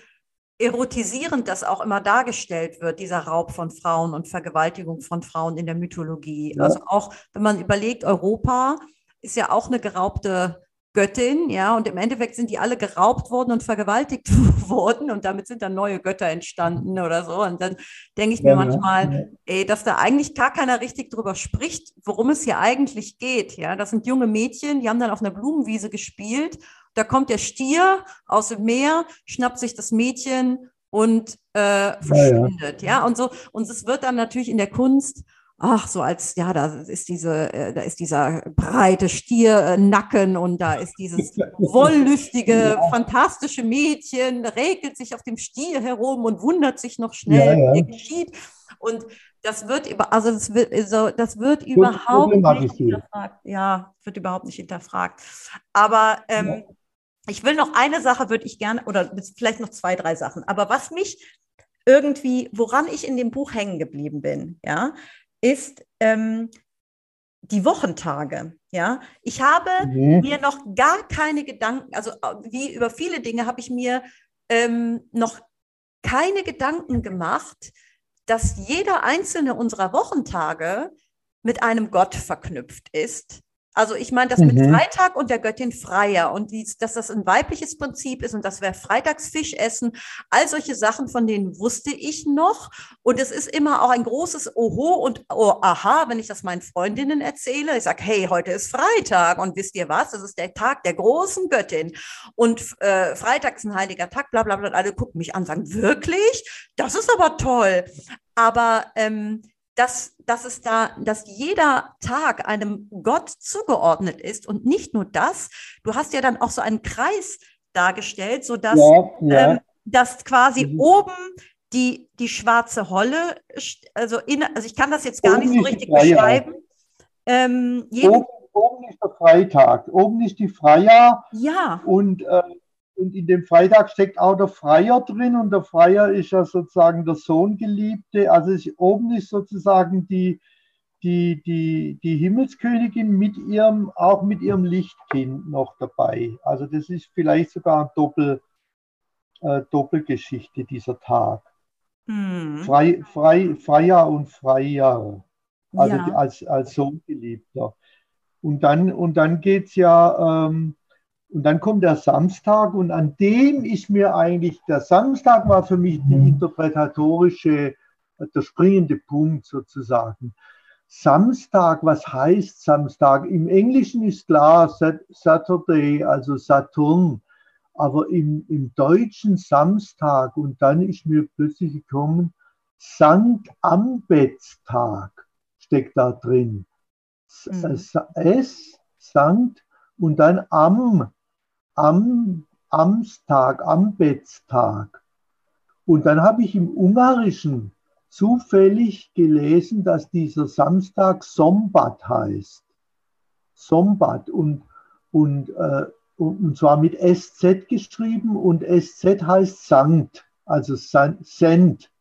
erotisierend das auch immer dargestellt wird, dieser Raub von Frauen und Vergewaltigung von Frauen in der Mythologie. Ja. Also auch, wenn man überlegt, Europa ist ja auch eine geraubte Göttin, ja, und im Endeffekt sind die alle geraubt worden und vergewaltigt worden und damit sind dann neue Götter entstanden oder so. Und dann denke ich mir ja, manchmal, ja. ey, dass da eigentlich gar keiner richtig drüber spricht, worum es hier eigentlich geht. Ja, das sind junge Mädchen, die haben dann auf einer Blumenwiese gespielt da kommt der Stier aus dem Meer, schnappt sich das Mädchen und äh, verschwindet. Ja. ja, und so. Und es wird dann natürlich in der Kunst ach, so als, ja, da ist diese, äh, da ist dieser breite Stiernacken und da ist dieses wollüstige, ja. fantastische Mädchen, regelt sich auf dem Stier herum und wundert sich noch schnell, ja, ja. wie geschieht. Und das wird über, also das wird, so, das wird überhaupt nicht hinterfragt. Ja, wird überhaupt nicht hinterfragt. Aber ähm, ich will noch eine Sache, würde ich gerne, oder vielleicht noch zwei, drei Sachen. Aber was mich irgendwie, woran ich in dem Buch hängen geblieben bin, ja, ist ähm, die Wochentage. Ja, ich habe mhm. mir noch gar keine Gedanken, also äh, wie über viele Dinge habe ich mir ähm, noch keine Gedanken gemacht, dass jeder einzelne unserer Wochentage mit einem Gott verknüpft ist, also ich meine, das mhm. mit Freitag und der Göttin Freier und die, dass das ein weibliches Prinzip ist und dass wir freitags Fisch essen, all solche Sachen, von denen wusste ich noch. Und es ist immer auch ein großes Oho und oh, Aha, wenn ich das meinen Freundinnen erzähle. Ich sage, hey, heute ist Freitag und wisst ihr was? Das ist der Tag der großen Göttin. Und äh, Freitag ist ein heiliger Tag, bla bla bla. Und alle gucken mich an und sagen, wirklich? Das ist aber toll. Aber ähm, dass, dass es da, dass jeder Tag einem Gott zugeordnet ist und nicht nur das, du hast ja dann auch so einen Kreis dargestellt, sodass ja, ja. Ähm, dass quasi mhm. oben die, die schwarze Holle, also, in, also ich kann das jetzt gar oben nicht so richtig beschreiben. Ähm, oben, oben, ist der Freitag, oben ist die Freier. Ja. Und äh, und in dem Freitag steckt auch der Freier drin und der Freier ist ja sozusagen der Sohngeliebte. Also ist, oben ist sozusagen die, die, die, die Himmelskönigin mit ihrem, auch mit ihrem Lichtkind noch dabei. Also das ist vielleicht sogar eine Doppel, äh, Doppelgeschichte dieser Tag. Hm. Frei, frei, Freier und Freier, also ja. als, als Sohngeliebter. Und dann, und dann geht es ja, ähm, und dann kommt der Samstag und an dem ist mir eigentlich, der Samstag war für mich die mhm. interpretatorische, der springende Punkt sozusagen. Samstag, was heißt Samstag? Im Englischen ist klar Saturday, also Saturn, aber im, im Deutschen Samstag und dann ist mir plötzlich gekommen, Sankt Ambetstag steckt da drin. Mhm. S, Sankt und dann Am, am Amstag, am Bettstag. Und dann habe ich im Ungarischen zufällig gelesen, dass dieser Samstag Sombat heißt. Sombat und, und, äh, und zwar mit SZ geschrieben und SZ heißt Sankt, also Send.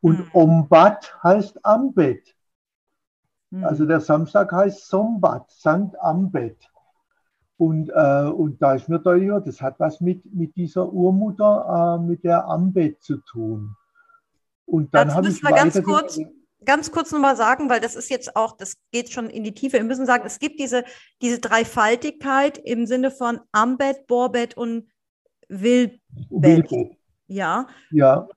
Und mhm. Ombat heißt Ambet. Mhm. Also der Samstag heißt Sombat, Sankt Ambet. Und, äh, und da ist mir deutlich, das hat was mit, mit dieser Urmutter, äh, mit der Ambet zu tun. Und dann habe ich wir ganz kurz, ganz kurz nochmal sagen, weil das ist jetzt auch, das geht schon in die Tiefe. Wir müssen sagen, es gibt diese, diese Dreifaltigkeit im Sinne von Ambet, Borbet und Wilbet. Wilbet. Ja. Ja.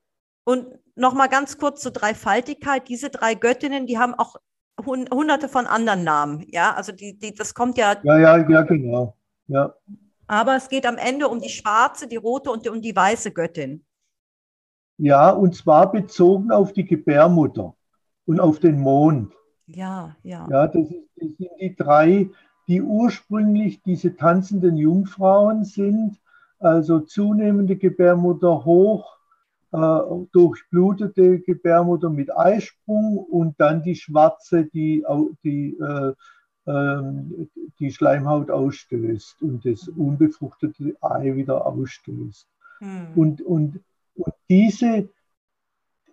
Und nochmal ganz kurz zur Dreifaltigkeit. Diese drei Göttinnen, die haben auch hunderte von anderen Namen. Ja, also die, die, das kommt ja. Ja, ja, ja, genau. Ja. Aber es geht am Ende um die schwarze, die rote und die, um die weiße Göttin. Ja, und zwar bezogen auf die Gebärmutter und auf den Mond. Ja, ja. Ja, das, ist, das sind die drei, die ursprünglich diese tanzenden Jungfrauen sind, also zunehmende Gebärmutter hoch, äh, durchblutete Gebärmutter mit Eisprung und dann die schwarze, die, die, äh, ähm, die Schleimhaut ausstößt und das unbefruchtete Ei wieder ausstößt. Hm. Und, und, und diese,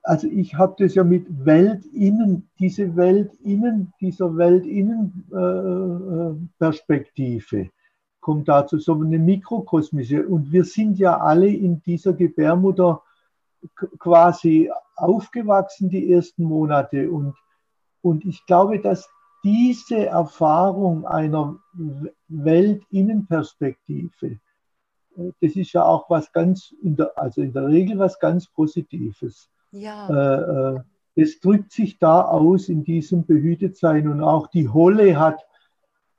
also ich habe das ja mit Weltinnen, diese Weltinnen, dieser Weltinnenperspektive äh, kommt dazu so eine mikrokosmische. Und wir sind ja alle in dieser Gebärmutter quasi aufgewachsen die ersten Monate. Und, und ich glaube, dass diese Erfahrung einer Weltinnenperspektive, äh, das ist ja auch was ganz, in der, also in der Regel was ganz Positives. Ja. Äh, äh, es drückt sich da aus in diesem Behütetsein und auch die Holle hat,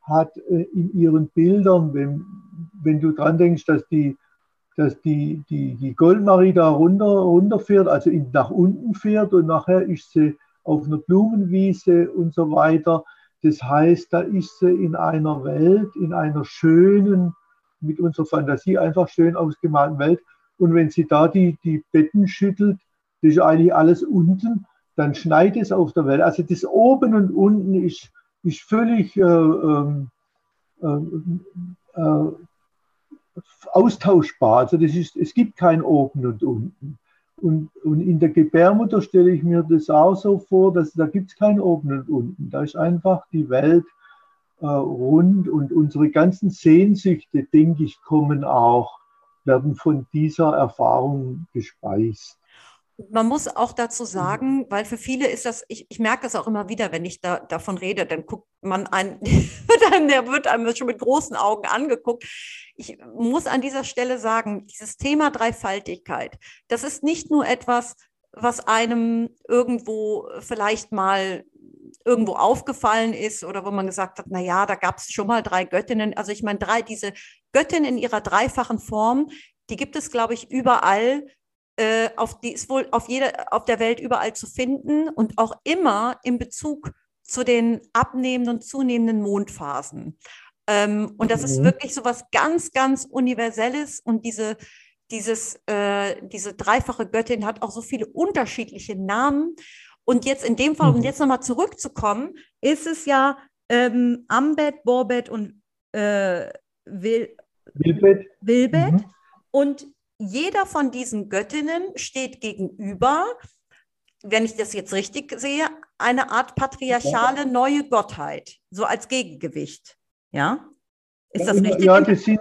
hat in ihren Bildern, wenn, wenn du dran denkst, dass die dass die, die, die Goldmarie da runter, runterfährt, also nach unten fährt und nachher ist sie auf einer Blumenwiese und so weiter. Das heißt, da ist sie in einer Welt, in einer schönen, mit unserer Fantasie einfach schön ausgemalten Welt. Und wenn sie da die, die Betten schüttelt, das ist eigentlich alles unten, dann schneit es auf der Welt. Also das oben und unten ist, ist völlig äh, ähm, äh, äh, austauschbar. Also das ist, es gibt kein Oben und Unten. und, und in der Gebärmutter stelle ich mir das auch so vor, dass da gibt es kein Oben und Unten. Da ist einfach die Welt äh, rund und unsere ganzen Sehnsüchte, denke ich, kommen auch, werden von dieser Erfahrung gespeist. Man muss auch dazu sagen, weil für viele ist das, ich, ich merke das auch immer wieder, wenn ich da, davon rede, dann guckt man ein, der wird einem schon mit großen Augen angeguckt. Ich muss an dieser Stelle sagen, dieses Thema Dreifaltigkeit, das ist nicht nur etwas, was einem irgendwo vielleicht mal irgendwo aufgefallen ist oder wo man gesagt hat, na ja, da gab es schon mal drei Göttinnen. Also ich meine, drei, diese Göttin in ihrer dreifachen Form, die gibt es, glaube ich, überall. Äh, auf die ist wohl auf jeder, auf der Welt überall zu finden und auch immer in Bezug zu den abnehmenden und zunehmenden Mondphasen. Ähm, und das mhm. ist wirklich so was ganz, ganz Universelles und diese, dieses, äh, diese dreifache Göttin hat auch so viele unterschiedliche Namen. Und jetzt in dem Fall, um mhm. jetzt nochmal zurückzukommen, ist es ja ähm, Ambet, Borbet und äh, Wil Wilbet. Wilbet. Mhm. Und jeder von diesen Göttinnen steht gegenüber, wenn ich das jetzt richtig sehe, eine Art patriarchale neue Gottheit, so als Gegengewicht. Ja? Ist das richtig? Ja, das sind,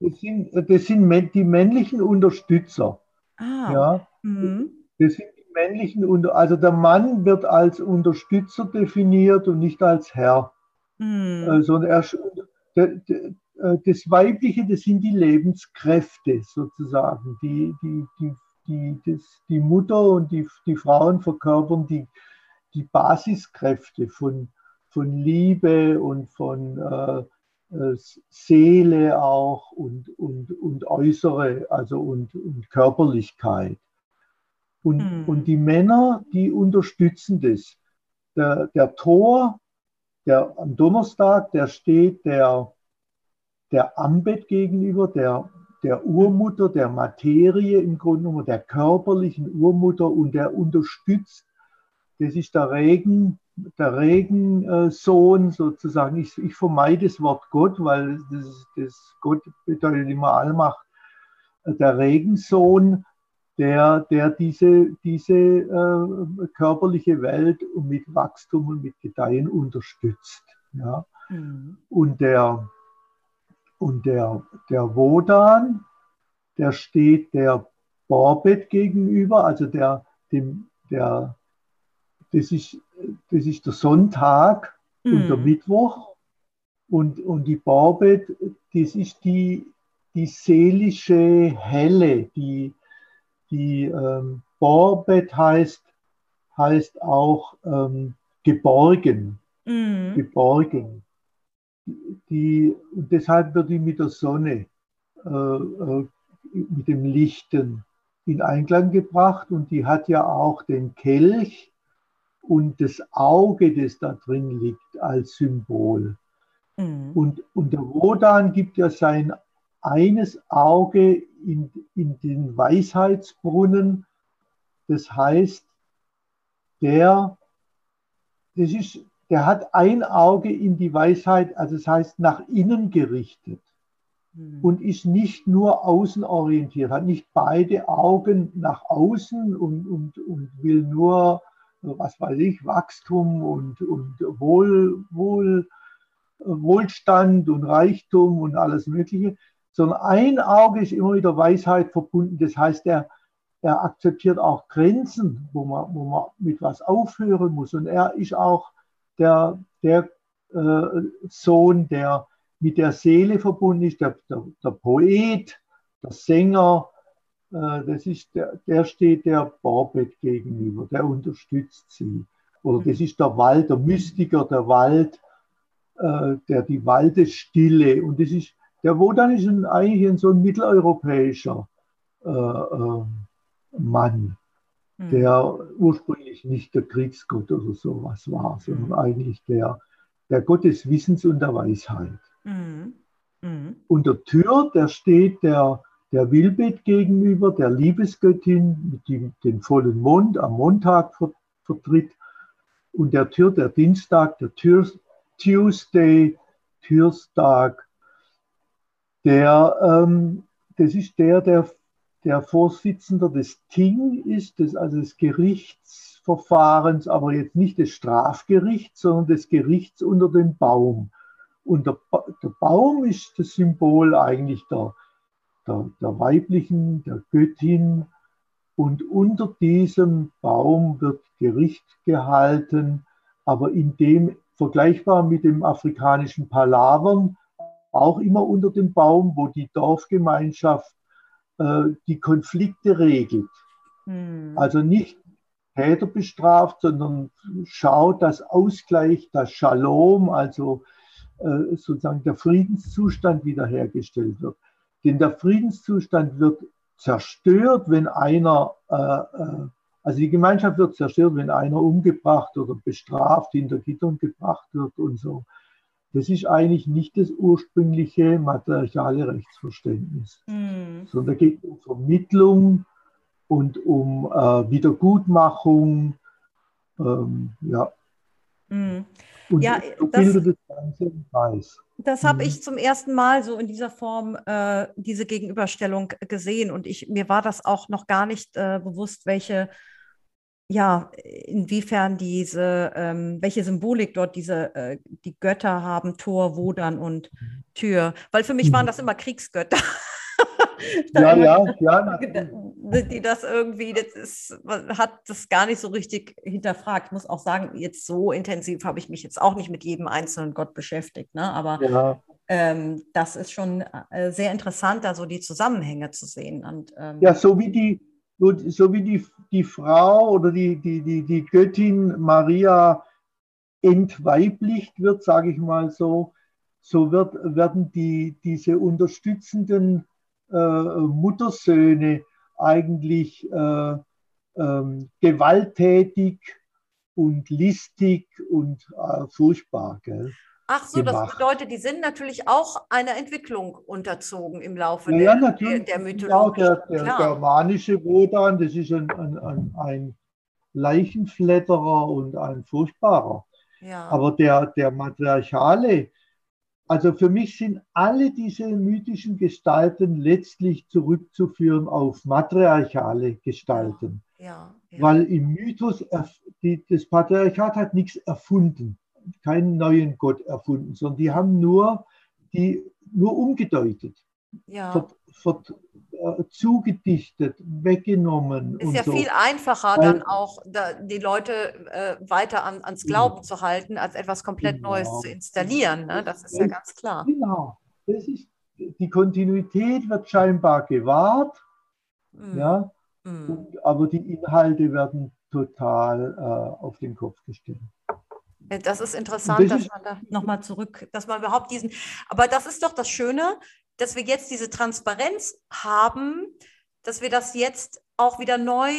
das sind, das sind die männlichen Unterstützer. Ah. Ja? Mhm. Das sind die männlichen, also der Mann wird als Unterstützer definiert und nicht als Herr. Mhm. Also er, äh, das Weibliche, das sind die Lebenskräfte sozusagen. Die, die, die, die, das, die Mutter und die, die Frauen verkörpern die, die Basiskräfte von, von Liebe und von äh, äh, Seele auch und, und, und äußere, also und, und Körperlichkeit. Und, mhm. und die Männer, die unterstützen das. Der, der Tor, der am Donnerstag, der steht der der Ambet gegenüber, der, der Urmutter, der Materie im Grunde genommen, der körperlichen Urmutter und der unterstützt. Das ist der Regen, der Regensohn sozusagen. Ich, ich vermeide das Wort Gott, weil das, das Gott bedeutet immer Allmacht. Der Regensohn, der, der diese, diese äh, körperliche Welt mit Wachstum und mit Gedeihen unterstützt. Ja. Mhm. Und der, und der, der Wodan, der steht der Borbet gegenüber, also der, dem, der, das ist, das ist der Sonntag mm. und der mhm. Mittwoch. Und, und die Borbet, das ist die, die seelische Helle, die, die ähm, Borbet heißt, heißt auch ähm, geborgen. Mm. Geborgen die, und deshalb wird die mit der Sonne, äh, äh, mit dem Lichten in Einklang gebracht und die hat ja auch den Kelch und das Auge, das da drin liegt, als Symbol. Mhm. Und, und der Wodan gibt ja sein eines Auge in, in den Weisheitsbrunnen. Das heißt, der, das ist der hat ein Auge in die Weisheit, also das heißt nach innen gerichtet mhm. und ist nicht nur außen orientiert, hat nicht beide Augen nach außen und, und, und will nur, was weiß ich, Wachstum und, und Wohl, Wohl, Wohlstand und Reichtum und alles Mögliche, sondern ein Auge ist immer mit der Weisheit verbunden. Das heißt, er, er akzeptiert auch Grenzen, wo man, wo man mit was aufhören muss. Und er ist auch der, der äh, Sohn, der mit der Seele verbunden ist, der, der, der Poet, der Sänger, äh, das ist der, der steht der Barbet gegenüber, der unterstützt sie. Oder das ist der Wald, der Mystiker, der Wald, äh, der die Waldesstille. Und das ist, der Wodan ist ein, eigentlich ein, so ein mitteleuropäischer äh, äh Mann der ursprünglich nicht der Kriegsgott oder sowas war, sondern mhm. eigentlich der, der Gott des Wissens und der Weisheit. Mhm. Mhm. Und der Tür, der steht der, der Wilbet gegenüber, der Liebesgöttin, mit dem den vollen Mond am Montag vertritt. Und der Tür, der Dienstag, der Tür, Tuesday, Türstag, der, ähm, das ist der, der der Vorsitzender des Ting ist, des, also des Gerichtsverfahrens, aber jetzt nicht des Strafgerichts, sondern des Gerichts unter dem Baum. Und der, der Baum ist das Symbol eigentlich der, der, der weiblichen, der Göttin. Und unter diesem Baum wird Gericht gehalten, aber in dem vergleichbar mit dem afrikanischen Palavern, auch immer unter dem Baum, wo die Dorfgemeinschaft äh, die Konflikte regelt. Hm. Also nicht Täter bestraft, sondern schaut, dass Ausgleich, das Shalom, also äh, sozusagen der Friedenszustand wiederhergestellt wird. Denn der Friedenszustand wird zerstört, wenn einer, äh, äh, also die Gemeinschaft wird zerstört, wenn einer umgebracht oder bestraft, hinter Gittern gebracht wird und so. Das ist eigentlich nicht das ursprüngliche materiale Rechtsverständnis, mhm. sondern geht um Vermittlung und um äh, Wiedergutmachung. Ähm, ja. Mhm. Und ja, so das, das Ganze im Kreis. Das habe mhm. ich zum ersten Mal so in dieser Form, äh, diese Gegenüberstellung gesehen. Und ich, mir war das auch noch gar nicht äh, bewusst, welche, ja, inwiefern diese, ähm, welche Symbolik dort diese, äh, die Götter haben, Tor, Wodan und mhm. Tür. Weil für mich waren mhm. das immer Kriegsgötter. ja, ja, ja. Die das irgendwie, das ist, hat das gar nicht so richtig hinterfragt. Ich muss auch sagen, jetzt so intensiv habe ich mich jetzt auch nicht mit jedem einzelnen Gott beschäftigt, ne? aber ja. ähm, das ist schon äh, sehr interessant, da so die Zusammenhänge zu sehen. Und, ähm, ja, so wie die, so wie die, die Frau oder die, die, die, die Göttin Maria entweiblicht wird, sage ich mal so, so wird, werden die, diese unterstützenden äh, Muttersöhne eigentlich äh, ähm, gewalttätig und listig und äh, furchtbar. Gell? Ach so, gemacht. das bedeutet, die sind natürlich auch einer Entwicklung unterzogen im Laufe ja, der, der, der Mythologie. Ja, der, der germanische Wodan, das ist ein, ein, ein, ein Leichenflatterer und ein furchtbarer. Ja. Aber der, der matriarchale, also für mich sind alle diese mythischen Gestalten letztlich zurückzuführen auf matriarchale Gestalten. Ja, ja. Weil im Mythos, die, das Patriarchat hat nichts erfunden, keinen neuen Gott erfunden, sondern die haben nur, die, nur umgedeutet. Ja. Ver, ver, äh, zugedichtet, weggenommen. Ist ja so. viel einfacher, Weil, dann auch da, die Leute äh, weiter an, ans Glauben ja. zu halten, als etwas komplett genau. Neues zu installieren. Ne? Das ist ja ganz klar. Genau. Das ist, die Kontinuität wird scheinbar gewahrt, mhm. ja, mhm. Und, aber die Inhalte werden total äh, auf den Kopf gestellt. Das ist interessant, das dass man da nochmal zurück, dass man überhaupt diesen, aber das ist doch das Schöne, dass wir jetzt diese Transparenz haben, dass wir das jetzt auch wieder neu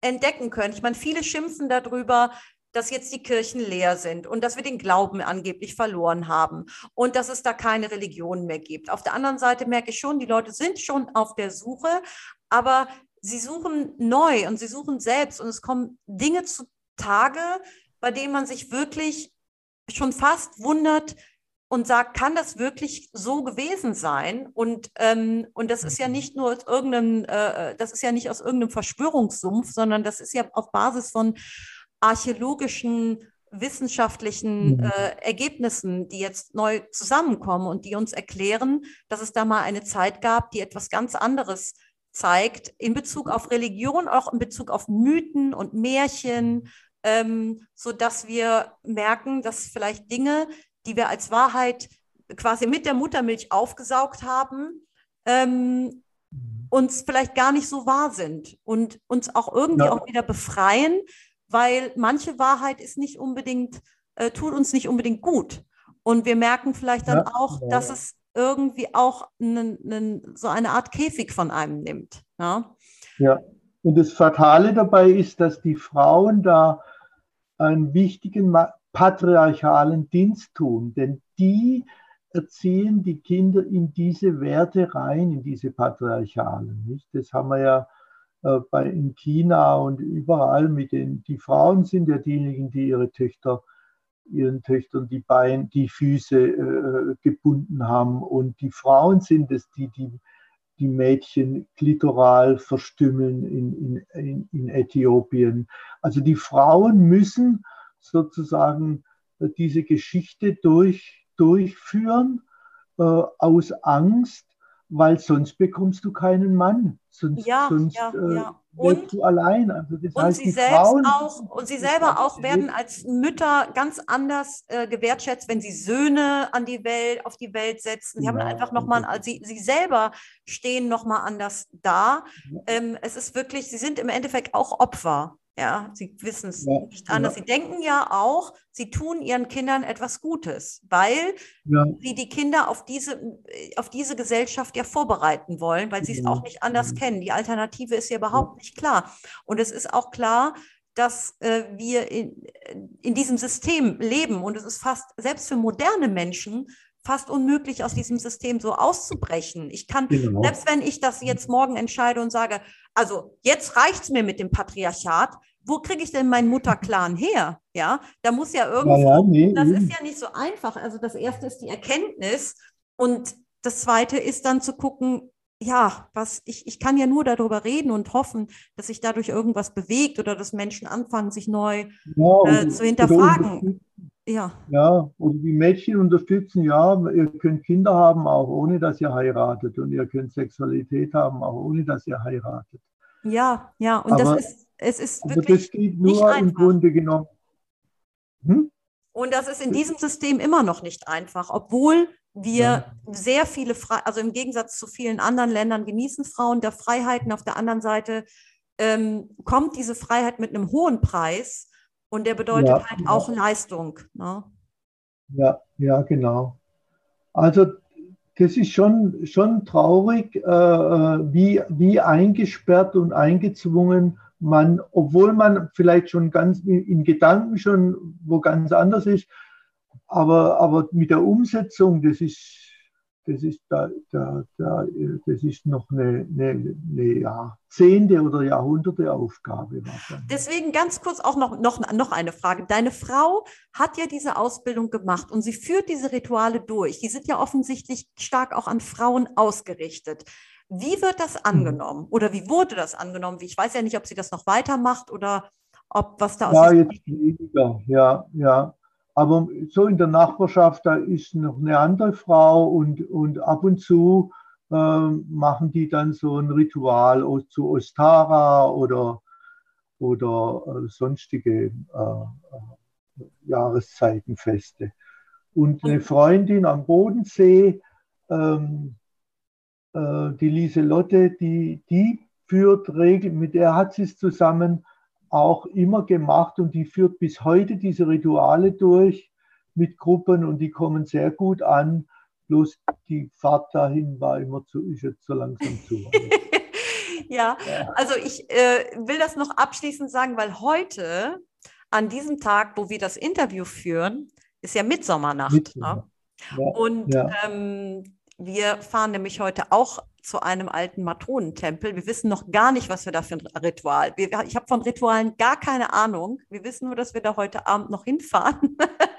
entdecken können. Ich meine, viele schimpfen darüber, dass jetzt die Kirchen leer sind und dass wir den Glauben angeblich verloren haben und dass es da keine Religion mehr gibt. Auf der anderen Seite merke ich schon, die Leute sind schon auf der Suche, aber sie suchen neu und sie suchen selbst und es kommen Dinge zutage, bei denen man sich wirklich schon fast wundert, und sagt, kann das wirklich so gewesen sein? Und, ähm, und das ist ja mhm. nicht nur aus irgendeinem, äh, das ist ja nicht aus irgendeinem Verschwörungssumpf, sondern das ist ja auf Basis von archäologischen, wissenschaftlichen mhm. äh, Ergebnissen, die jetzt neu zusammenkommen und die uns erklären, dass es da mal eine Zeit gab, die etwas ganz anderes zeigt in Bezug auf Religion, auch in Bezug auf Mythen und Märchen, ähm, so dass wir merken, dass vielleicht Dinge, die wir als Wahrheit quasi mit der Muttermilch aufgesaugt haben, ähm, uns vielleicht gar nicht so wahr sind und uns auch irgendwie ja. auch wieder befreien, weil manche Wahrheit ist nicht unbedingt, äh, tut uns nicht unbedingt gut. Und wir merken vielleicht dann ja. auch, dass es irgendwie auch einen, einen, so eine Art Käfig von einem nimmt. Ja? ja, und das Fatale dabei ist, dass die Frauen da einen wichtigen patriarchalen Dienst tun, denn die erziehen die Kinder in diese Werte rein, in diese patriarchalen. Nicht? Das haben wir ja äh, bei, in China und überall mit den, die Frauen sind ja diejenigen, die ihre Töchter, ihren Töchtern die Beine, die Füße äh, gebunden haben und die Frauen sind es, die die die Mädchen klitoral verstümmeln in, in, in Äthiopien. Also die Frauen müssen sozusagen diese Geschichte durch, durchführen äh, aus Angst, weil sonst bekommst du keinen Mann. Sonst, ja, sonst ja, äh, ja. Und, du allein. Also das und heißt, sie die selbst Frauen, auch und sie selber auch werden als Mütter ganz anders äh, gewertschätzt, wenn sie Söhne an die Welt auf die Welt setzen. Sie ja, haben einfach noch mal, also sie, sie selber stehen noch mal anders da. Ähm, es ist wirklich, sie sind im Endeffekt auch Opfer. Ja, sie wissen es ja, nicht anders. Ja. Sie denken ja auch, sie tun ihren Kindern etwas Gutes, weil ja. sie die Kinder auf diese, auf diese Gesellschaft ja vorbereiten wollen, weil sie es auch nicht anders kennen. Die Alternative ist ja überhaupt nicht klar. Und es ist auch klar, dass äh, wir in, in diesem System leben und es ist fast, selbst für moderne Menschen, fast unmöglich, aus diesem System so auszubrechen. Ich kann, genau. selbst wenn ich das jetzt morgen entscheide und sage, also jetzt reicht es mir mit dem Patriarchat, wo kriege ich denn meinen Mutterclan her? Ja, da muss ja irgendwo, ja, ja, nee, das ist ja nicht so einfach. Also das erste ist die Erkenntnis und das zweite ist dann zu gucken, ja, was ich, ich kann ja nur darüber reden und hoffen, dass sich dadurch irgendwas bewegt oder dass Menschen anfangen, sich neu ja, äh, zu hinterfragen. Ja. Ja, und die Mädchen unterstützen, ja, ihr könnt Kinder haben, auch ohne dass ihr heiratet. Und ihr könnt Sexualität haben, auch ohne dass ihr heiratet. Ja, ja, und aber, das ist, es ist wirklich. Das geht nur im Grunde genommen. Hm? Und das ist in diesem System immer noch nicht einfach, obwohl wir ja. sehr viele, Fre also im Gegensatz zu vielen anderen Ländern genießen Frauen der Freiheiten. Auf der anderen Seite ähm, kommt diese Freiheit mit einem hohen Preis. Und der bedeutet ja, halt auch Leistung. Ne? Ja, ja, genau. Also das ist schon, schon traurig, äh, äh, wie, wie eingesperrt und eingezwungen man, obwohl man vielleicht schon ganz in Gedanken schon wo ganz anders ist, aber, aber mit der Umsetzung, das ist das ist, da, da, da, das ist noch eine, eine, eine Jahrzehnte oder Jahrhunderte Aufgabe. Deswegen ganz kurz auch noch, noch, noch eine Frage. Deine Frau hat ja diese Ausbildung gemacht und sie führt diese Rituale durch. Die sind ja offensichtlich stark auch an Frauen ausgerichtet. Wie wird das hm. angenommen oder wie wurde das angenommen? Ich weiß ja nicht, ob sie das noch weitermacht oder ob was da aus. Ja, jetzt weniger, ja, ja. Aber so in der Nachbarschaft, da ist noch eine andere Frau und, und ab und zu äh, machen die dann so ein Ritual zu Ostara oder, oder äh, sonstige äh, äh, Jahreszeitenfeste. Und eine Freundin am Bodensee, ähm, äh, die Lieselotte, die, die führt Regel, mit der hat sie es zusammen auch immer gemacht und die führt bis heute diese Rituale durch mit Gruppen und die kommen sehr gut an. Bloß die Fahrt dahin war immer zu, ist jetzt so langsam zu. ja, also ich äh, will das noch abschließend sagen, weil heute, an diesem Tag, wo wir das Interview führen, ist ja Mitsommernacht. Mitsommer. Ne? Ja, und ja. Ähm, wir fahren nämlich heute auch zu einem alten Matronentempel. Wir wissen noch gar nicht, was wir da für ein Ritual. Wir, ich habe von Ritualen gar keine Ahnung. Wir wissen nur, dass wir da heute Abend noch hinfahren.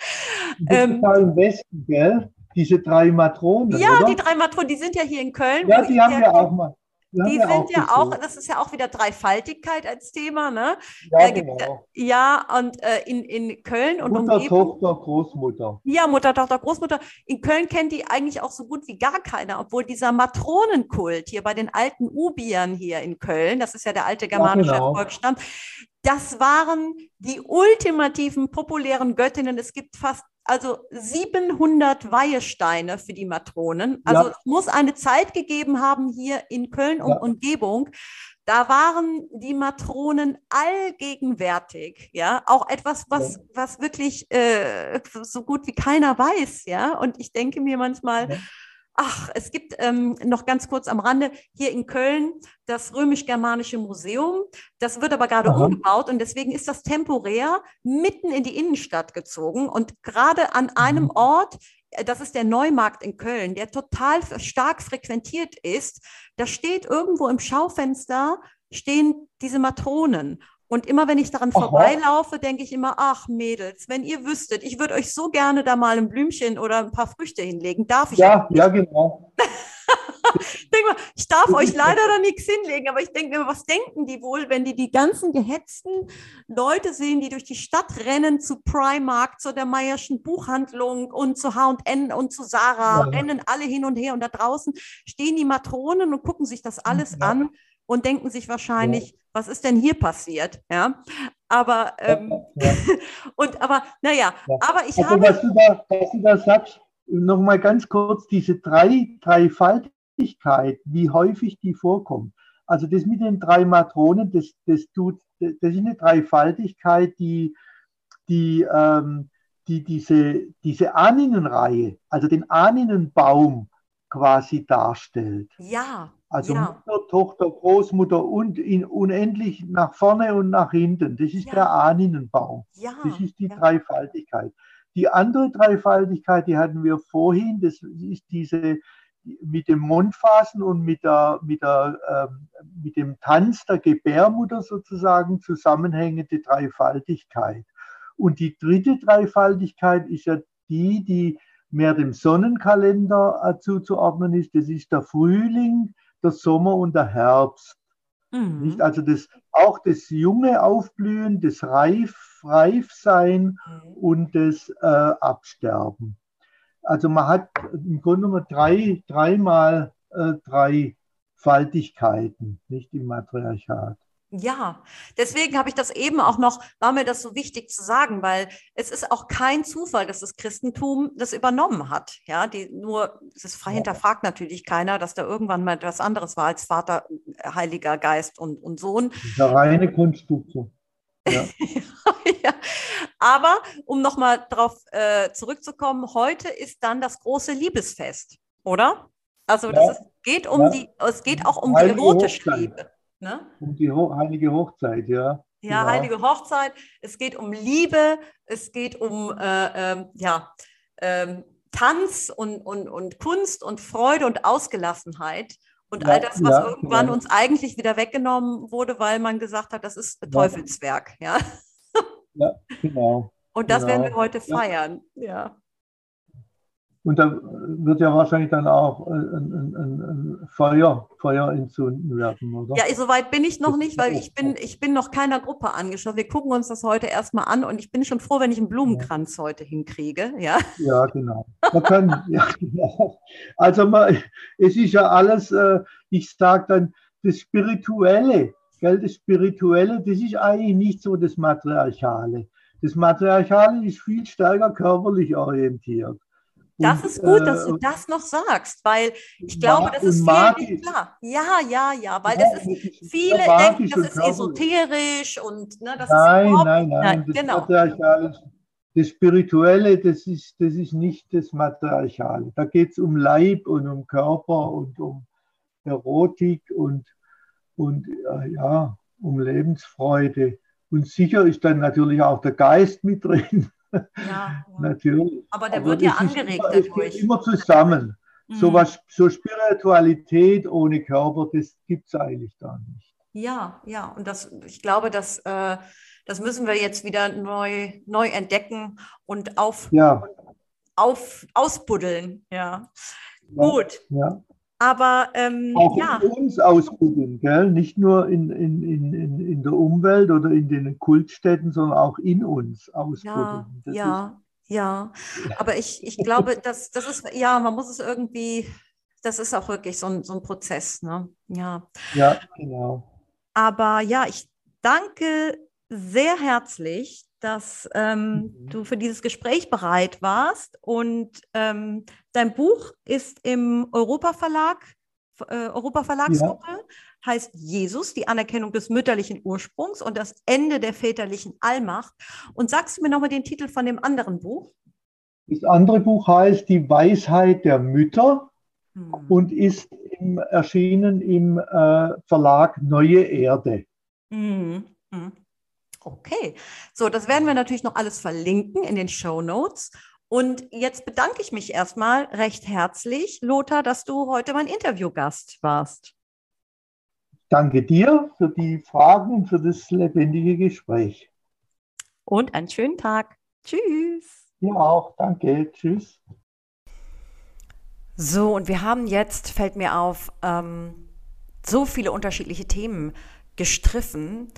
ähm, im Westen, gell? Diese drei Matronen. Ja, oder? die drei Matronen, die sind ja hier in Köln. Ja, die haben wir auch mal. Die sind ja auch, das ist ja auch wieder Dreifaltigkeit als Thema, ne? Ja, genau. Ja, und äh, in, in Köln und Mutter, Umgebung, Tochter, Großmutter. Ja, Mutter, Tochter, Großmutter. In Köln kennt die eigentlich auch so gut wie gar keiner, obwohl dieser Matronenkult hier bei den alten Ubiern hier in Köln, das ist ja der alte germanische ja, genau. Volksstamm, das waren die ultimativen populären Göttinnen. Es gibt fast also 700 Weihesteine für die Matronen. Also ja. es muss eine Zeit gegeben haben hier in Köln und ja. Umgebung. Da waren die Matronen allgegenwärtig, ja, auch etwas, was, was wirklich äh, so gut wie keiner weiß, ja. Und ich denke mir manchmal, Ach, es gibt ähm, noch ganz kurz am Rande hier in Köln das römisch-germanische Museum. Das wird aber gerade Aha. umgebaut und deswegen ist das temporär mitten in die Innenstadt gezogen und gerade an einem mhm. Ort, äh, das ist der Neumarkt in Köln, der total stark frequentiert ist. Da steht irgendwo im Schaufenster stehen diese Matronen. Und immer wenn ich daran Aha. vorbeilaufe, denke ich immer, ach Mädels, wenn ihr wüsstet, ich würde euch so gerne da mal ein Blümchen oder ein paar Früchte hinlegen. Darf ich? Ja, ja, genau. denk mal, ich darf euch leider da nichts hinlegen, aber ich denke mir, was denken die wohl, wenn die die ganzen gehetzten Leute sehen, die durch die Stadt rennen zu Primark, zu der Meierschen Buchhandlung und zu H&N und zu Sarah, ja. rennen alle hin und her und da draußen stehen die Matronen und gucken sich das alles ja. an und denken sich wahrscheinlich. Was ist denn hier passiert? Ja, aber ähm, und aber naja, aber ich also, habe. Was du da, was du da sagst, nochmal ganz kurz, diese drei, Dreifaltigkeit, wie häufig die vorkommt. Also das mit den drei Matronen, das, das, tut, das ist eine Dreifaltigkeit, die, die, ähm, die diese, diese Ahninenreihe, also den Ahnenbaum quasi darstellt. Ja. Also ja. Mutter, Tochter, Großmutter und in, unendlich nach vorne und nach hinten. Das ist ja. der Ahnenbaum. Ja. Das ist die Dreifaltigkeit. Die andere Dreifaltigkeit, die hatten wir vorhin, das ist diese mit dem Mondphasen und mit, der, mit, der, äh, mit dem Tanz der Gebärmutter sozusagen zusammenhängende Dreifaltigkeit. Und die dritte Dreifaltigkeit ist ja die, die mehr dem Sonnenkalender äh, zuzuordnen ist. Das ist der Frühling, der Sommer und der Herbst. Mhm. Nicht? Also das, auch das junge Aufblühen, das Reif, Reifsein mhm. und das äh, Absterben. Also man hat im Grunde genommen drei, dreimal äh, drei Faltigkeiten, nicht im Matriarchat. Ja, deswegen habe ich das eben auch noch, war mir das so wichtig zu sagen, weil es ist auch kein Zufall, dass das Christentum das übernommen hat. Ja, die nur, es hinterfragt natürlich keiner, dass da irgendwann mal etwas anderes war als Vater, Heiliger Geist und, und Sohn. Eine reine Konstruktion. Ja. ja. Aber um nochmal darauf äh, zurückzukommen, heute ist dann das große Liebesfest, oder? Also ja. das ist, geht um ja. die, es geht auch um Heilige die erotische Hochzeit. Liebe. Ne? Um die Ho heilige Hochzeit, ja. Ja, genau. heilige Hochzeit. Es geht um Liebe, es geht um äh, äh, ja, äh, Tanz und, und, und Kunst und Freude und Ausgelassenheit. Und ja, all das, was ja, irgendwann ja. uns eigentlich wieder weggenommen wurde, weil man gesagt hat, das ist Teufelswerk. Ja, ja genau. Und das genau. werden wir heute feiern. Ja. Und da wird ja wahrscheinlich dann auch ein, ein, ein, Feuer, Feuer entzünden werden, oder? Ja, soweit bin ich noch nicht, weil ich bin, ich bin noch keiner Gruppe angeschaut. Wir gucken uns das heute erstmal an und ich bin schon froh, wenn ich einen Blumenkranz heute hinkriege. Ja, ja genau. Man kann, ja, genau. Also man, es ist ja alles, äh, ich sage dann, das Spirituelle, gell, das Spirituelle, das ist eigentlich nicht so das Matriarchale. Das Matriarchale ist viel stärker körperlich orientiert. Das und, ist gut, dass du äh, das noch sagst, weil ich glaube, das ist vielen nicht klar. Ja, ja, ja, weil das ist, viele denken, das ist esoterisch und ne, das nein, ist nein, nein, nein, das genau. Matriarchale, das Spirituelle, das ist, das ist nicht das Matriarchale. Da geht es um Leib und um Körper und um Erotik und, und äh, ja, um Lebensfreude. Und sicher ist dann natürlich auch der Geist mit drin. Ja, Natürlich. Aber der Aber wird ja angeregt immer, dadurch. Es geht immer zusammen. Mhm. So, was, so Spiritualität ohne Körper, das gibt es eigentlich da nicht. Ja, ja. Und das, ich glaube, dass, äh, das müssen wir jetzt wieder neu, neu entdecken und auf, ja. auf, ausbuddeln. Ja. ja. Gut. Ja. Aber ähm, auch ja. in uns ausprobieren, gell? nicht nur in, in, in, in der Umwelt oder in den Kultstätten, sondern auch in uns ausprobieren. Ja, ja, ja. Aber ich, ich glaube, dass, das ist, ja, man muss es irgendwie, das ist auch wirklich so ein, so ein Prozess. Ne? Ja. ja, genau. Aber ja, ich danke sehr herzlich, dass ähm, mhm. du für dieses Gespräch bereit warst. Und ähm, dein Buch ist im Europa Verlag, äh, Europa Verlagsgruppe, ja. heißt Jesus, die Anerkennung des mütterlichen Ursprungs und das Ende der väterlichen Allmacht. Und sagst du mir nochmal den Titel von dem anderen Buch? Das andere Buch heißt Die Weisheit der Mütter hm. und ist im, erschienen im äh, Verlag Neue Erde. Hm. Okay, so, das werden wir natürlich noch alles verlinken in den Show Notes. Und jetzt bedanke ich mich erstmal recht herzlich, Lothar, dass du heute mein Interviewgast warst. Danke dir für die Fragen und für das lebendige Gespräch. Und einen schönen Tag. Tschüss. Ja auch. Danke. Tschüss. So, und wir haben jetzt, fällt mir auf, ähm, so viele unterschiedliche Themen gestriffen.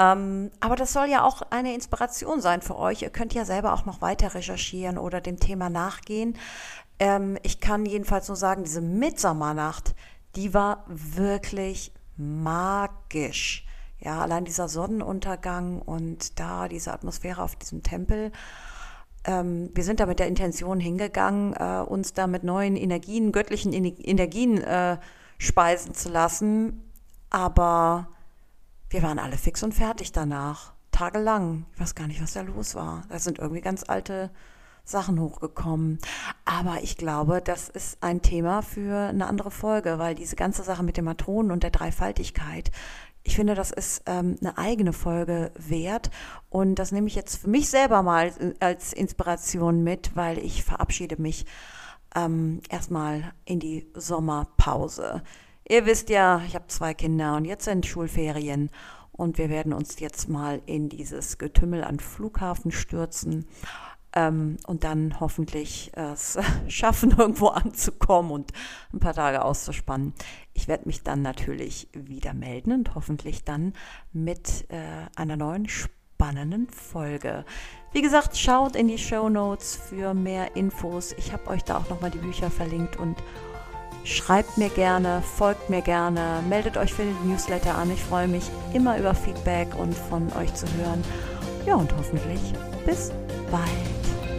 Ähm, aber das soll ja auch eine Inspiration sein für euch. Ihr könnt ja selber auch noch weiter recherchieren oder dem Thema nachgehen. Ähm, ich kann jedenfalls nur sagen, diese Mitsommernacht, die war wirklich magisch. Ja, allein dieser Sonnenuntergang und da diese Atmosphäre auf diesem Tempel. Ähm, wir sind da mit der Intention hingegangen, äh, uns da mit neuen Energien, göttlichen Energien äh, speisen zu lassen. Aber wir waren alle fix und fertig danach. Tagelang. Ich weiß gar nicht, was da los war. Da sind irgendwie ganz alte Sachen hochgekommen. Aber ich glaube, das ist ein Thema für eine andere Folge, weil diese ganze Sache mit den Matronen und der Dreifaltigkeit, ich finde, das ist ähm, eine eigene Folge wert. Und das nehme ich jetzt für mich selber mal als Inspiration mit, weil ich verabschiede mich ähm, erstmal in die Sommerpause. Ihr wisst ja, ich habe zwei Kinder und jetzt sind Schulferien und wir werden uns jetzt mal in dieses Getümmel an Flughafen stürzen ähm, und dann hoffentlich äh, es schaffen, irgendwo anzukommen und ein paar Tage auszuspannen. Ich werde mich dann natürlich wieder melden und hoffentlich dann mit äh, einer neuen spannenden Folge. Wie gesagt, schaut in die Show Notes für mehr Infos. Ich habe euch da auch nochmal die Bücher verlinkt und schreibt mir gerne, folgt mir gerne, meldet euch für den Newsletter an. Ich freue mich immer über Feedback und von euch zu hören. Ja, und hoffentlich bis bald.